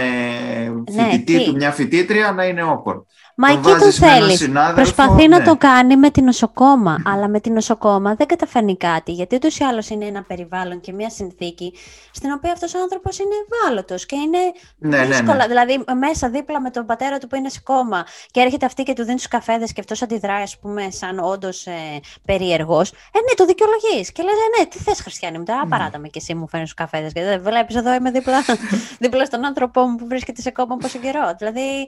ναι, φοιτητή του, μια φοιτήτρια να είναι awkward. Μα εκεί το θέλεις. Προσπαθεί να ναι. το κάνει με την νοσοκόμα. αλλά με την νοσοκόμα δεν καταφέρνει κάτι. Γιατί ούτως ή άλλως είναι ένα περιβάλλον και μια συνθήκη στην οποία αυτός ο άνθρωπος είναι ευάλωτος και είναι ναι, ναι δύσκολα. Ναι, Δηλαδή, μέσα δίπλα με τον πατέρα του που είναι σε κόμμα και έρχεται αυτή και του δίνει τους καφέδες και αυτός αντιδράει, ας πούμε, σαν όντως ε, περίεργο. Ε, ναι, το δικαιολογείς. Και λες, ε, ναι, τι θες, Χριστιανή μου, τώρα παράτα με και εσύ μου φέρνεις τους καφέδες. Και δεν βλέπεις εδώ είμαι δίπλα, δίπλα στον άνθρωπό μου που βρίσκεται σε κόμμα πόσο καιρό. Δηλαδή,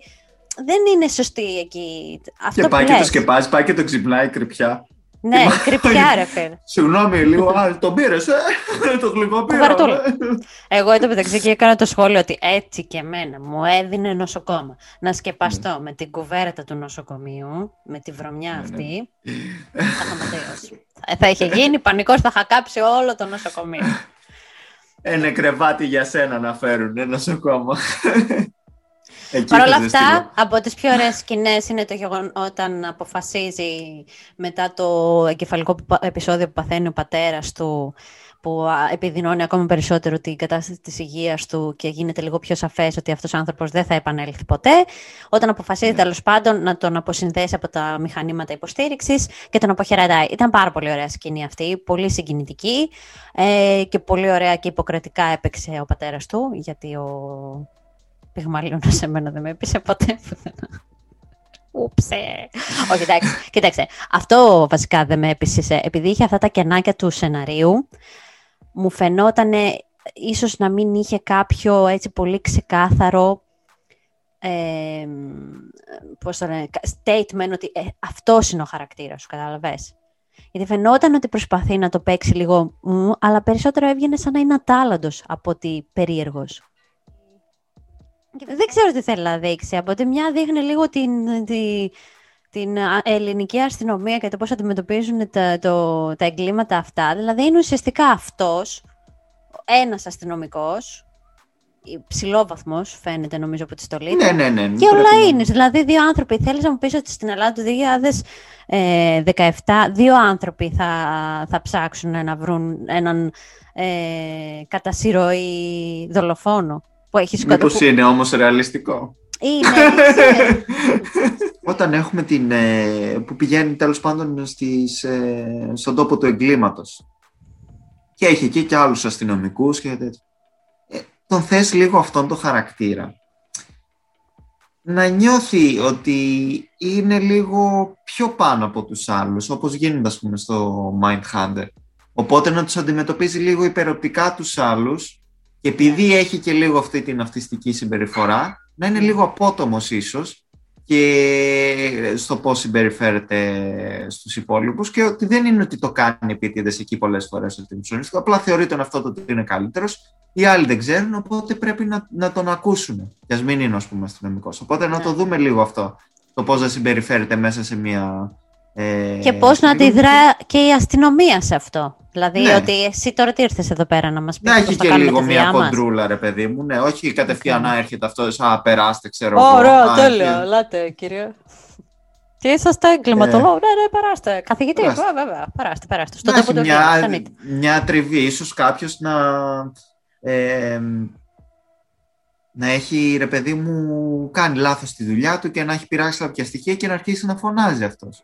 δεν είναι σωστή εκεί. Αυτό και πάει και το σκεπάζει, πάει και το ξυπνάει κρυπιά. Ναι, κρυπιά ρε φίλε. Συγγνώμη λίγο, α, τον πήρες, ε, το γλυκό πήρα. Εγώ εδώ μεταξύ και έκανα το σχόλιο ότι έτσι και εμένα μου έδινε νοσοκόμα να σκεπαστώ ναι. με την κουβέρτα του νοσοκομείου, με τη βρωμιά ναι, ναι. αυτή. θα είχαμε τελειώσει. θα είχε γίνει πανικός, θα είχα κάψει όλο το νοσοκομείο. Ένα κρεβάτι για σένα να φέρουν, ένα νοσοκόμα. Παρ' όλα αυτά, από τις πιο ωραίες σκηνές είναι το γεγονό όταν αποφασίζει μετά το εγκεφαλικό επεισόδιο που παθαίνει ο πατέρας του που επιδεινώνει ακόμα περισσότερο την κατάσταση της υγείας του και γίνεται λίγο πιο σαφές ότι αυτός ο άνθρωπος δεν θα επανέλθει ποτέ, όταν αποφασίζει ναι. τέλος πάντων να τον αποσυνδέσει από τα μηχανήματα υποστήριξης και τον αποχαιρετάει. Ήταν πάρα πολύ ωραία σκηνή αυτή, πολύ συγκινητική ε, και πολύ ωραία και υποκρατικά έπαιξε ο πατέρας του, γιατί ο Πυγμαλίωνα σε μένα δεν με έπεισε ποτέ Ούψε. Όχι, εντάξει. Κοίταξε. Αυτό βασικά δεν με έπεισε. Επειδή είχε αυτά τα κενάκια του σεναρίου, μου φαινόταν ίσως να μην είχε κάποιο έτσι πολύ ξεκάθαρο ε, πώς το λένε, statement ότι ε, αυτός είναι ο χαρακτήρας σου, καταλαβες. Γιατί φαινόταν ότι προσπαθεί να το παίξει λίγο, αλλά περισσότερο έβγαινε σαν να είναι ατάλλαντος από ότι περίεργος. Δεν ξέρω τι θέλει να δείξει. Από τη μια δείχνει λίγο την, την, την ελληνική αστυνομία και το πώς αντιμετωπίζουν τα, το, τα εγκλήματα αυτά. Δηλαδή είναι ουσιαστικά αυτός, ένας αστυνομικός, ψηλόβαθμος, φαίνεται νομίζω από τη στολή. Ναι, ναι, ναι. Και όλα είναι. Δηλαδή, δύο άνθρωποι. Θέλεις να μου πεις ότι στην Ελλάδα του 2017 δύο άνθρωποι θα, θα ψάξουν να βρουν έναν ε, κατά δολοφόνο; Που έχεις σκοτώσει. Μήπως είναι όμως ρεαλιστικό; Είναι. Όταν έχουμε την. Ε, που πηγαίνει τέλος πάντων στις, ε, στον τόπο του εγκλήματος και έχει εκεί και άλλους αστυνομικούς και τέτοια τον θες λίγο αυτόν τον χαρακτήρα. Να νιώθει ότι είναι λίγο πιο πάνω από τους άλλους, όπως γίνεται ας πούμε στο Mindhunter. Οπότε να τους αντιμετωπίζει λίγο υπεροπτικά τους άλλους και επειδή έχει και λίγο αυτή την αυτιστική συμπεριφορά, να είναι λίγο απότομος ίσως και στο πώς συμπεριφέρεται στους υπόλοιπους και ότι δεν είναι ότι το κάνει επίτηδες εκεί πολλές φορές ότι απλά θεωρεί τον αυτό το ότι είναι καλύτερος οι άλλοι δεν ξέρουν, οπότε πρέπει να, να τον ακούσουν. Και ας μην είναι, ας πούμε, αστυνομικός. Οπότε να το ναι. δούμε λίγο αυτό. Το πώς θα συμπεριφέρεται μέσα σε μια. Ε, και πώς να αντιδρά και η αστυνομία σε αυτό. Δηλαδή, ναι. ότι εσύ τώρα τι ήρθες εδώ πέρα να μας πεις. Να έχει και λίγο μια κοντρούλα, ρε παιδί μου. Ναι, όχι κατευθείαν να έρχεται αυτό, Α, περάστε, ξέρω εγώ. Ωραία, τέλεια. Ελάτε, κύριε. Τι είσαστε εγκληματολόγο. Ε, ναι, ναι, περάστε. Καθηγητή, βέβαια, περάστε, περάστε. Στον τόπο μια, μια τριβή, ίσως κάποιος να να έχει ρε παιδί μου κάνει λάθος τη δουλειά του και να έχει πειράξει κάποια στοιχεία και να αρχίσει να φωνάζει αυτός.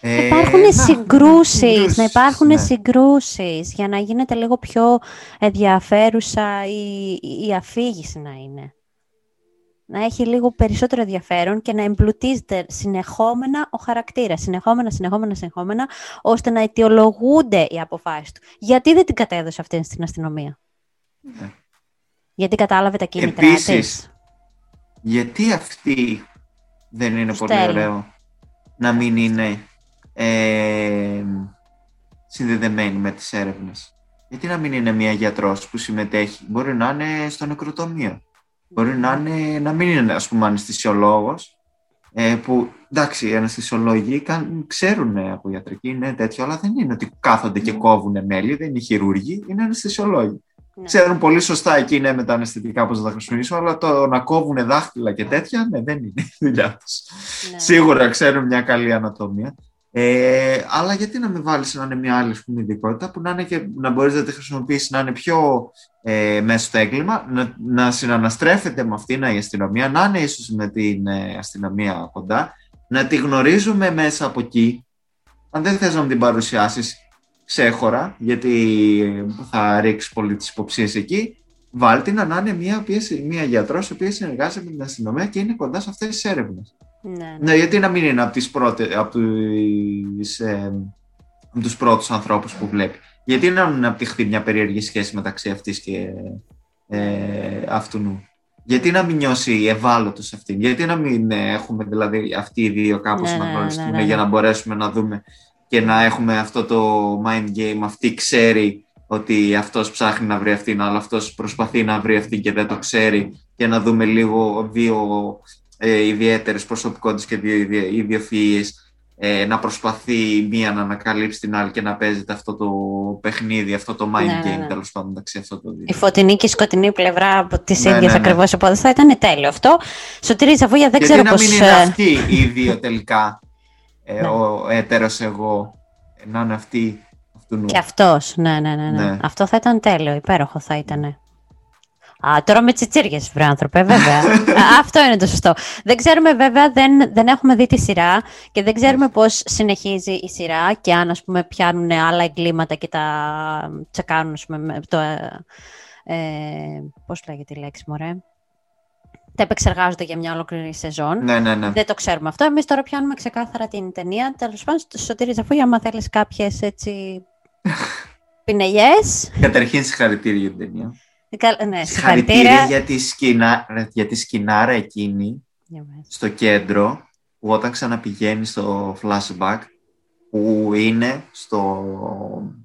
Ε, υπάρχουν ε, συγκρούσεις, να, υπάρχουν ναι. συγκρούσεις για να γίνεται λίγο πιο ενδιαφέρουσα η, η αφήγηση να είναι. Να έχει λίγο περισσότερο ενδιαφέρον και να εμπλουτίζεται συνεχόμενα ο χαρακτήρας, συνεχόμενα, συνεχόμενα, συνεχόμενα, ώστε να αιτιολογούνται οι αποφάσεις του. Γιατί δεν την κατέδωσε αυτή στην αστυνομία; Ναι. Γιατί κατάλαβε τα κίνητρα Επίσης, γιατί αυτή δεν είναι πολύ ωραίο να μην είναι ε, συνδεδεμένη με τις έρευνες. Γιατί να μην είναι μια γιατρός που συμμετέχει; Μπορεί να είναι στο νεκροτομείο. Μπορεί να, είναι, να μην είναι, ας πούμε, αναισθησιολόγος, ε, που εντάξει, οι αναισθησιολόγοι ξέρουν από ιατρική, είναι τέτοιο, αλλά δεν είναι ότι κάθονται και κόβουν μέλη, δεν είναι χειρούργοι, είναι αναισθησιολόγοι. Ναι. Ξέρουν πολύ σωστά εκεί ναι, με τα αναισθητικά πώς θα τα χρησιμοποιήσουν, αλλά το να κόβουν δάχτυλα και τέτοια, ναι, δεν είναι η δουλειά τους. Ναι. Σίγουρα ξέρουν μια καλή ανατομία. Ε, αλλά γιατί να μην βάλεις να είναι μια άλλη πούμε, ειδικότητα που να, είναι και, να μπορείς να τη χρησιμοποιήσεις να είναι πιο ε, μέσα στο έγκλημα, να, να συναναστρέφεται με αυτήν η αστυνομία, να είναι ίσως με την ε, αστυνομία κοντά, να τη γνωρίζουμε μέσα από εκεί. Αν δεν θες να την παρουσιάσεις, ξέχωρα, γιατί θα ρίξεις πολύ τις υποψίες εκεί, βάλτε να είναι μια, μια γιατρός η οποία συνεργάζεται με την αστυνομία και είναι κοντά σε αυτές τις έρευνες. Ναι, ναι. ναι γιατί να μην είναι από, τις πρώτες, από, τις, ε, από τους πρώτους ανθρώπους που βλέπει. Γιατί να μην αναπτυχθεί μια περίεργη σχέση μεταξύ αυτής και ε, αυτού νου. Γιατί να μην νιώσει ευάλωτος σε αυτήν, γιατί να μην έχουμε δηλαδή αυτοί οι δύο κάπως ναι, να ναι, γνωριστούν ναι, για να μπορέσουμε να δούμε και να έχουμε αυτό το mind game, αυτή ξέρει ότι αυτός ψάχνει να βρει αυτήν, αλλά αυτός προσπαθεί να βρει αυτήν και δεν το ξέρει και να δούμε λίγο δύο ε, ιδιαίτερες προσωπικότητες και δύο ιδιοφυΐες ε, να προσπαθεί μία να ανακαλύψει την άλλη και να παίζεται αυτό το παιχνίδι, αυτό το mind ναι, game, ναι. τέλος πάντων μεταξύ αυτό το δύο. Η φωτεινή και η σκοτεινή πλευρά από τις ναι, ίδιες ναι, ναι. ακριβώς θα ήταν τέλειο αυτό. Σωτήρη Ζαβούγια, δεν Γιατί ξέρω πώς. Γιατί να μην είναι αυτοί οι δύο τελικά ε, ναι. ο έτερος εγώ να είναι αυτή αυτού Και αυτός, ναι, ναι, ναι, ναι, Αυτό θα ήταν τέλειο, υπέροχο θα ήταν. Α, τώρα με τσιτσίριες, βρε άνθρωπε, βέβαια. αυτό είναι το σωστό. Δεν ξέρουμε βέβαια, δεν, δεν έχουμε δει τη σειρά και δεν ξέρουμε πώς συνεχίζει η σειρά και αν, ας πούμε, πιάνουν άλλα εγκλήματα και τα τσεκάνουν, ας πούμε, το, ε, ε, πώς λέγεται η λέξη, μωρέ τα επεξεργάζονται για μια ολόκληρη σεζόν. Ναι, ναι, ναι. Δεν το ξέρουμε αυτό. Εμείς τώρα πιάνουμε ξεκάθαρα την ταινία. Τέλος πάντων, στο Σωτήρι Ζαφούγια, άμα θέλεις κάποιες έτσι. πινελιές. Καταρχήν, συγχαρητήρια για την ταινία. Ναι, συγχαρητήρια για τη, σκηνά, για τη σκηνάρα εκείνη στο κέντρο που όταν ξαναπηγαίνει στο flashback που είναι στο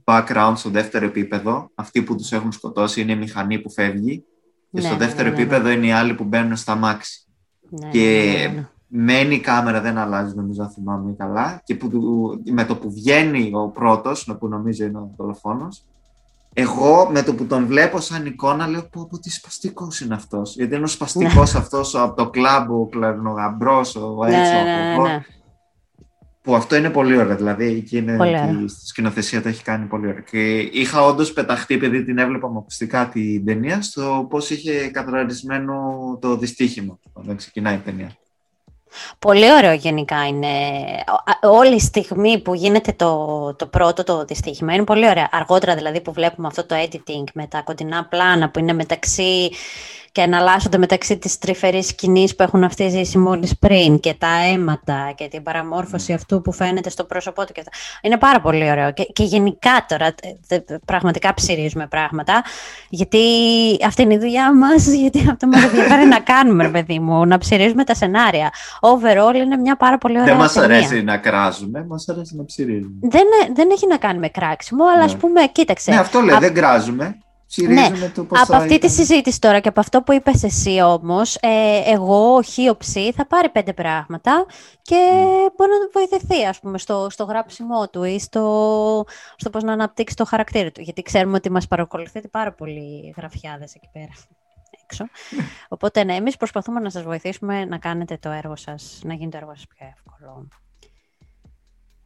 background, στο δεύτερο επίπεδο. Αυτοί που τους έχουν σκοτώσει είναι η μηχανή που φεύγει και στο Ναι, ναι, δεύτερο ναι, ναι, επίπεδο είναι οι άλλοι που μπαίνουν στα μάξι. Ναι, και ναι, ναι, ναι. μένει η κάμερα, δεν αλλάζει νομίζω αν θυμάμαι καλά και που, του- με το που βγαίνει ο πρώτος, που νομίζω είναι ο δολοφόνος, εγώ με το που τον βλέπω σαν εικόνα λέω πω πω τι σπαστικός είναι αυτός. Γιατί είναι ο σπαστικός αυτός ο- από το κλαμπ, ο κλαρνογαμπρός, ο Ναι, έτσι, ναι, ο ναι, από ναι, εδώ. ναι. Που αυτό είναι πολύ ωραίο. Δηλαδή εκεί είναι Πολύ ότι ωραίο. στη σκηνοθεσία το έχει κάνει πολύ ωραίο. Και είχα όντως πεταχτεί, επειδή την έβλεπα με ακουστικά την ταινία, στο πώς είχε κατραρισμένο το δυστύχημα όταν ξεκινάει η ταινία. Πολύ ωραίο γενικά είναι. Ο- α- Όλη η στιγμή που γίνεται το, το πρώτο το δυστύχημα είναι πολύ ωραία. Αργότερα δηλαδή που βλέπουμε αυτό το editing με τα κοντινά πλάνα που είναι μεταξύ και εναλλάσσονται μεταξύ της τρυφερής σκηνής που έχουν αυτή ζήσει μόλις πριν και τα αίματα και την παραμόρφωση αυτού που φαίνεται στο πρόσωπό του. Και αυτά. Είναι πάρα πολύ ωραίο. Και, και γενικά τώρα ε, δε- πραγματικά ψηρίζουμε πράγματα γιατί αυτή είναι η δουλειά μας, γιατί αυτό μας ενδιαφέρει να κάνουμε, ρε παιδί μου, να ψηρίζουμε τα σενάρια. Overall είναι μια πάρα πολύ ωραία Δεν μας ταινία. αρέσει να κράζουμε, μας αρέσει να ψυρίζουμε. Δεν, δεν έχει να κάνει με κράξιμο, αλλά Ναι. ας πούμε, κοίταξε. Ναι, αυτό λέει, απ- δεν κράζουμε. Ψυρίζουμε το πώ από αυτή τη συζήτηση τώρα και από αυτό που είπες εσύ όμως, ε, εγώ, ο Χίοψη, θα πάρει πέντε πράγματα και μπορεί να βοηθηθεί, ας πούμε, στο, στο γράψιμό του ή στο, στο πώς να αναπτύξει το χαρακτήρα του. Γιατί ξέρουμε ότι μας παρακολουθείτε πάρα πολλοί γραφιάδες εκεί πέρα έξω. Οπότε, ναι, εμείς προσπαθούμε να σας βοηθήσουμε να κάνετε το έργο σας, να γίνει το έργο σας πιο εύκολο.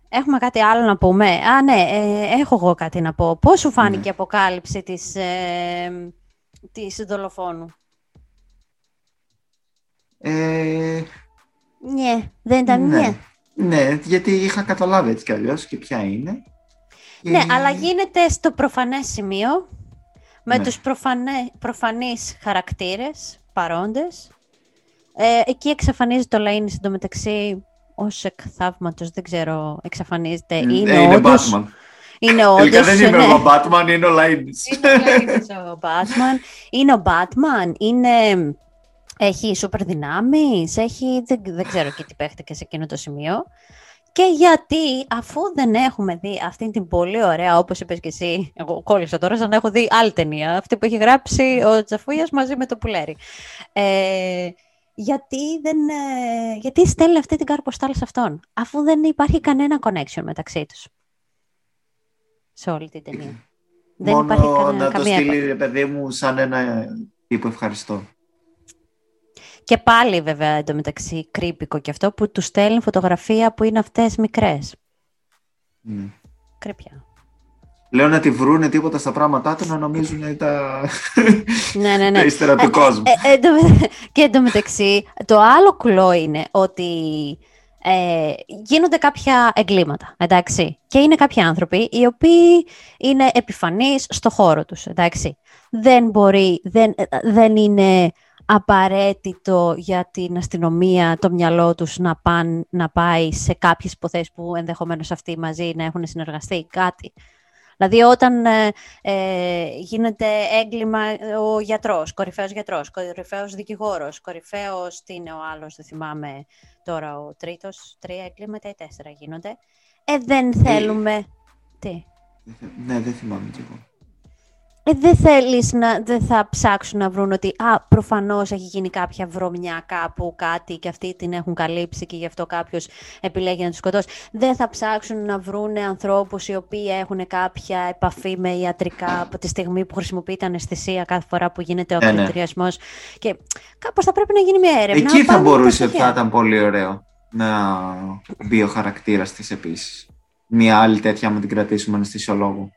Έχουμε κάτι άλλο να πούμε; Α, ναι, ε, έχω εγώ κάτι να πω. Πώς σου φάνηκε Ναι. η αποκάλυψη της, ε, της δολοφόνου; Ε, Ναι, δεν ήταν ναι. ναι. ναι, γιατί είχα καταλάβει έτσι κι αλλιώς και ποια είναι. Και- Ναι, αλλά γίνεται στο προφανές σημείο, με Ναι. τους προφανέ, προφανείς χαρακτήρες παρόντες. Ε, εκεί εξαφανίζεται ο Λαΐνης εντωμεταξύ ως εκ θαύματος, δεν ξέρω, εξαφανίζεται. Ε, Είναι, είναι όντως, Batman. είναι όντως, Τελικά δεν είναι ναι. ο Batman, είναι ο Λαΐνης. Είναι ο Λαΐνης ο Batman. Είναι ο Batman, είναι... Έχει σούπερ δυνάμεις, έχει... Δεν, δεν ξέρω και τι παίχτηκε σε εκείνο το σημείο. Και γιατί, αφού δεν έχουμε δει αυτή την πολύ ωραία, όπως είπες και εσύ, εγώ κόλλησα τώρα σαν να έχω δει άλλη ταινία, αυτή που έχει γράψει ο Τζαφούιας μαζί με το Πουλέρι. Ε, γιατί, δεν, ε, γιατί στέλνει αυτή την καρποστάλ σε αυτόν, αφού δεν υπάρχει κανένα connection μεταξύ τους. Σε όλη την ταινία. δεν Μόνο υπάρχει κανένα, να το καμία στείλει, ρε παιδί μου, σαν ένα τύπο ευχαριστώ. Και πάλι βέβαια εντωμεταξύ κρύπικο και αυτό που τους στέλνει φωτογραφία που είναι αυτές μικρές. Ναι. Κρύπια. Λέω να τη βρούνε τίποτα στα πράγματά του να νομίζουν τα, ναι, ναι, ναι. τα ύστερα του κόσμου. Ε, ε, εντω- και εντωμεταξύ το άλλο κουλό είναι ότι ε, γίνονται κάποια εγκλήματα, εντάξει. Και είναι κάποιοι άνθρωποι οι οποίοι είναι επιφανείς στο χώρο τους, εντάξει. Δεν μπορεί, δεν, ε, δεν είναι απαραίτητο για την αστυνομία το μυαλό τους να, πάν, να πάει σε κάποιες υποθέσεις που ενδεχομένως αυτοί μαζί να έχουν συνεργαστεί ή κάτι. Δηλαδή όταν ε, ε, γίνεται έγκλημα ο γιατρός, κορυφαίος γιατρός, κορυφαίος δικηγόρος, κορυφαίος, τι είναι ο άλλος, δεν θυμάμαι τώρα ο τρίτος, τρία εγκλήματα ή τέσσερα γίνονται. Ε, δεν θέλουμε... Τι; Ναι, δεν θυμάμαι κι εγώ. Ε, δεν θέλεις να, δεν θα ψάξουν να βρουν ότι α, προφανώς έχει γίνει κάποια βρωμιά κάπου, κάτι και αυτοί την έχουν καλύψει και γι' αυτό κάποιος επιλέγει να τους σκοτώσει. Δεν θα ψάξουν να βρουν ανθρώπους οι οποίοι έχουν κάποια επαφή με ιατρικά από τη στιγμή που χρησιμοποιείται αναισθησία κάθε φορά που γίνεται ο Ε, ναι. ακτινοτριασμός. Και κάπως θα πρέπει να γίνει μια έρευνα. Εκεί θα πάνω μπορούσε, στα στοιχεία. θα ήταν πολύ ωραίο να μπει ο χαρακτήρας της επίσης. Μία άλλη τέτοια μου την κρατήσουμε αναισθησιολόγο.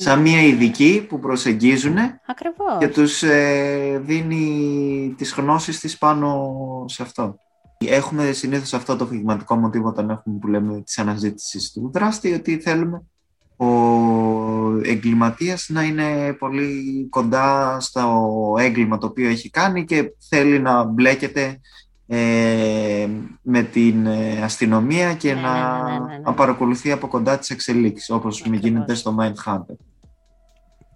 Σαν μία ειδική που προσεγγίζουν Ακριβώς. και τους ε, δίνει τις γνώσεις της πάνω σε αυτό. Έχουμε συνήθως αυτό το φυγματικό μοτίβο όταν έχουμε που λέμε της αναζήτησης του δράστη, ότι θέλουμε ο εγκληματίας να είναι πολύ κοντά στο έγκλημα το οποίο έχει κάνει και θέλει να μπλέκεται ε, με την ε, αστυνομία και Ναι, να, ναι, ναι, ναι, ναι. να παρακολουθεί από κοντά τις εξελίξεις, όπως με Ακριβώς. γίνεται στο Mindhunter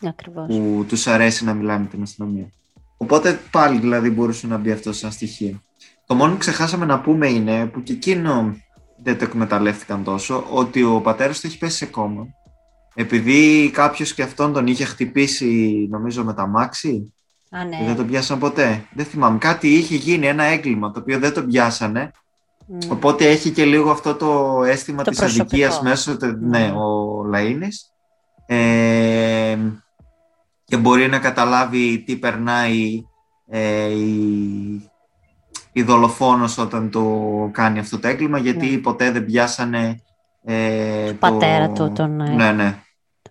Ακριβώς. που τους αρέσει να μιλάνε με την αστυνομία. Οπότε πάλι δηλαδή μπορούσε να μπει αυτό σαν στοιχείο. Το μόνο που ξεχάσαμε να πούμε είναι που και εκείνο δεν το εκμεταλλεύτηκαν τόσο, ότι ο πατέρας του έχει πέσει σε κόμμα. Επειδή κάποιος και αυτόν τον είχε χτυπήσει, νομίζω, με τα μάξι, Α, ναι. και δεν τον πιάσαν ποτέ. Δεν θυμάμαι. Κάτι είχε γίνει, ένα έγκλημα, το οποίο δεν τον πιάσανε. Μμ. Οπότε έχει και λίγο αυτό το αίσθημα Το της προσωπικό. αδικίας μέσω, του- ναι, Mm. ο Λαΐνης. Ε, και μπορεί να καταλάβει τι περνάει ε, η, η δολοφόνος όταν το κάνει αυτό το έγκλημα, γιατί Ναι. ποτέ δεν πιάσανε ε, Του πατέρα του, τον, ε, Ναι, ναι,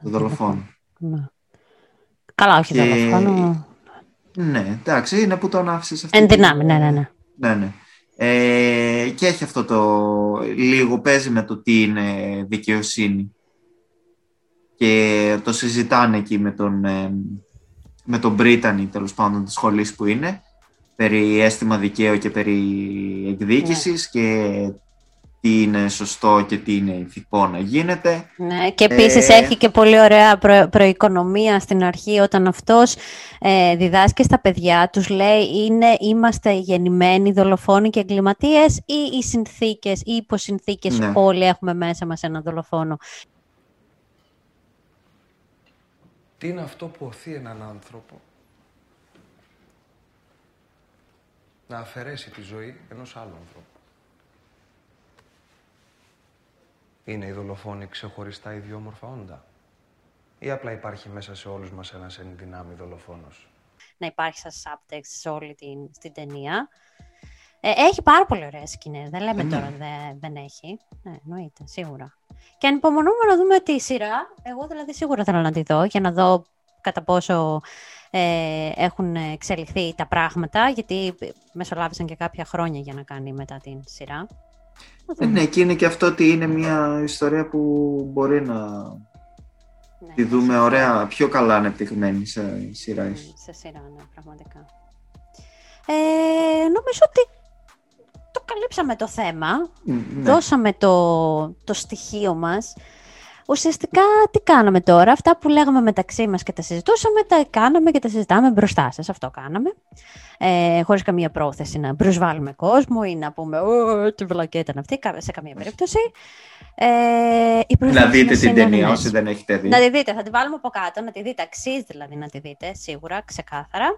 το δολοφόνο. Ναι. Καλά, όχι Και- δολοφόνο. Ναι, εντάξει, είναι που τον άφησες σε αυτή Εν την- δυνάμει, ναι, ναι, ναι. Ναι, ναι. Ε, και έχει αυτό το λίγο παίζει με το τι είναι δικαιοσύνη και το συζητάνε εκεί με τον, ε, με τον Μπρίτανη τέλος πάντων της σχολής που είναι περί αίσθημα δικαίου και περί εκδίκησης και τι είναι σωστό και τι είναι ηθικό να γίνεται. Ναι, και επίσης Ε, έχει και πολύ ωραία προ, προοικονομία στην αρχή όταν αυτός ε, διδάσκει στα παιδιά τους λέει είναι είμαστε γεννημένοι δολοφόνοι και εγκληματίες ή οι συνθήκες ή οι υποσυνθήκες Ναι. όλοι έχουμε μέσα μας ένα δολοφόνο. Τι είναι αυτό που οθεί έναν άνθρωπο να αφαιρέσει τη ζωή ενός άλλου ανθρώπου; Είναι οι δολοφόνοι ξεχωριστά ιδιόμορφα όντα; Ή απλά υπάρχει μέσα σε όλους μας ένας εν δυνάμει δολοφόνος; να υπάρχει σαν subtext σε όλη την, στην ταινία. Ε, έχει πάρα πολύ ωραίες σκηνές, δεν λέμε ναι. τώρα δεν, δεν έχει. Ναι, εννοείται, σίγουρα. Και ανυπομονούμε να δούμε τη σειρά. Εγώ δηλαδή σίγουρα θέλω να τη δω για να δω κατά πόσο ε, έχουν εξελιχθεί τα πράγματα, γιατί μεσολάβησαν και κάποια χρόνια για να κάνει μετά την σειρά. Να Ε, δούμε. ναι, και είναι και αυτό ότι είναι μια ιστορία που μπορεί να Ναι, τη δούμε σίγουρα. ωραία, πιο καλά ανεπτυγμένη σε σειρά Mm, ίσως. Σε σειρά, ναι, πραγματικά. Ε, νομίζω ότι το καλύψαμε το θέμα. Ναι. Δώσαμε το, το στοιχείο μας. Ουσιαστικά τι κάναμε τώρα, αυτά που λέγαμε μεταξύ μας και τα συζητούσαμε, τα κάναμε και τα συζητάμε μπροστά σας. Αυτό κάναμε. Ε, χωρίς καμία πρόθεση να προσβάλλουμε κόσμο ή να πούμε «Ω, τι βλακία ήταν αυτή», κα- σε καμία περίπτωση. Ε, η Να πρόθεση δείτε μας την είναι ταινία ναι. όσοι δεν έχετε δει. Να τη δείτε, θα τη βάλουμε από κάτω, να τη δείτε, αξίζει δηλαδή να τη δείτε, σίγουρα, ξεκάθαρα.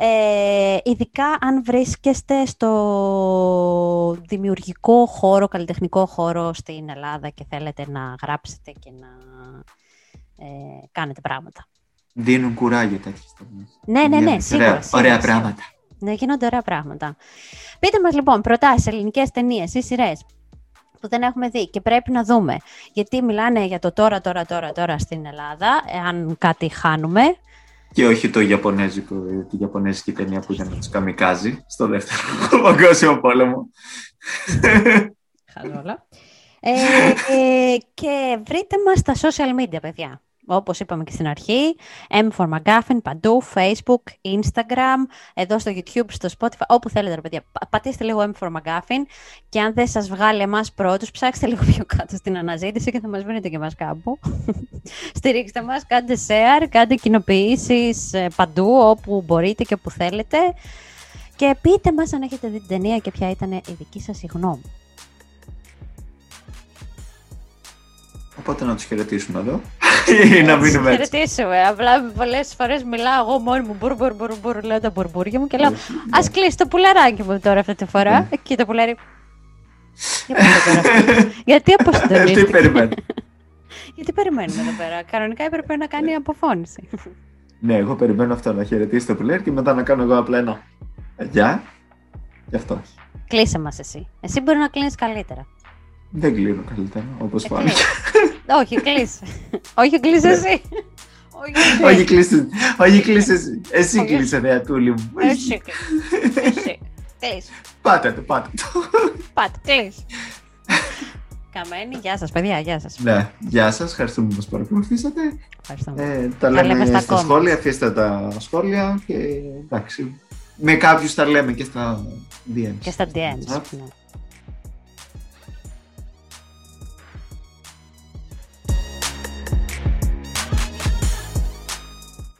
Ε, ειδικά αν βρίσκεστε στο δημιουργικό χώρο, καλλιτεχνικό χώρο στην Ελλάδα και θέλετε να γράψετε και να ε, κάνετε πράγματα. Δίνουν κουράγιο τέτοιες ταινίες. Ναι, ναι, ναι, Γίνονται σίγουρα. Ωραία, σίγουρα, ωραία σίγουρα. πράγματα. Ναι, γίνονται ωραία πράγματα. Πείτε μας λοιπόν προτάσεις ελληνικές ταινίες ή σειρές που δεν έχουμε δει και πρέπει να δούμε. Γιατί μιλάνε για το τώρα, τώρα, τώρα, τώρα στην Ελλάδα, αν κάτι χάνουμε. Και όχι το Ιαπωνέζικο, τη Ιαπωνέζικη ταινία που ήταν του Καμικάζι στο δεύτερο παγκόσμιο πόλεμο. Χαζόλα. Ε, ε, και βρείτε μας στα social media, παιδιά. Όπως είπαμε και στην αρχή, M for McGuffin, παντού, Facebook, Instagram, εδώ στο YouTube, στο Spotify, όπου θέλετε ρε παιδιά. Πα- Πατήστε λίγο M for McGuffin και αν δεν σας βγάλει εμάς πρώτους, ψάξτε λίγο πιο κάτω στην αναζήτηση και θα μας βρείτε και εμάς κάπου. Στηρίξτε μας, κάντε share, κάντε κοινοποιήσεις ε, παντού, όπου μπορείτε και όπου θέλετε. Και πείτε μας αν έχετε δει την ταινία και ποια ήταν η δική σας η γνώμη. Οπότε να τους χαιρετήσουμε εδώ; Ή να μείνουμε έτσι. χαιρετήσουμε. Απλά πολλές φορές μιλάω εγώ μόνη μου. Μπουρ, μπουρ, μπουρ, μπουρ, λέω τα μπουρμπούρια μου και λέω Α κλείσει το πουλεράκι μου τώρα αυτή τη φορά. Ναι. Εκεί το πουλέρι. Για πού το τώρα αυτό; Γιατί Τι αποσυντονίστηκε. περιμένεις; Γιατί περιμένουμε εδώ πέρα. Κανονικά έπρεπε να κάνει αποφώνηση. Ναι, εγώ περιμένω αυτό να χαιρετήσει το πουλέρ και μετά να κάνω εγώ απλά ένα. Γεια. Γι' αυτό. Κλείσε μας εσύ. Εσύ μπορεί να κλείνεις καλύτερα. Δεν κλείνω καλύτερα, όπως Ε, φάνηκε. Κλείσει. Όχι, κλείσε. Όχι, κλείσε εσύ. Όχι, Όχι, κλείσε. Όχι, κλείσε. εσύ. Εσύ Όχι. κλείσε, Δεατούλη μου. Εσύ κλείσε. Εσύ. Κλείσε. Πάτε το, πάτε το. Πάτε, κλείσε. Καμένη, γεια σας παιδιά, γεια σας. Ναι, γεια σας, ευχαριστούμε που μας παρακολουθήσατε. Ευχαριστούμε. Ε, τα Τα λέμε, λέμε στα στα, comments. σχόλια, αφήστε τα σχόλια και εντάξει. Με κάποιους τα λέμε και στα DMs. Και στα DMs. WhatsApp. ναι.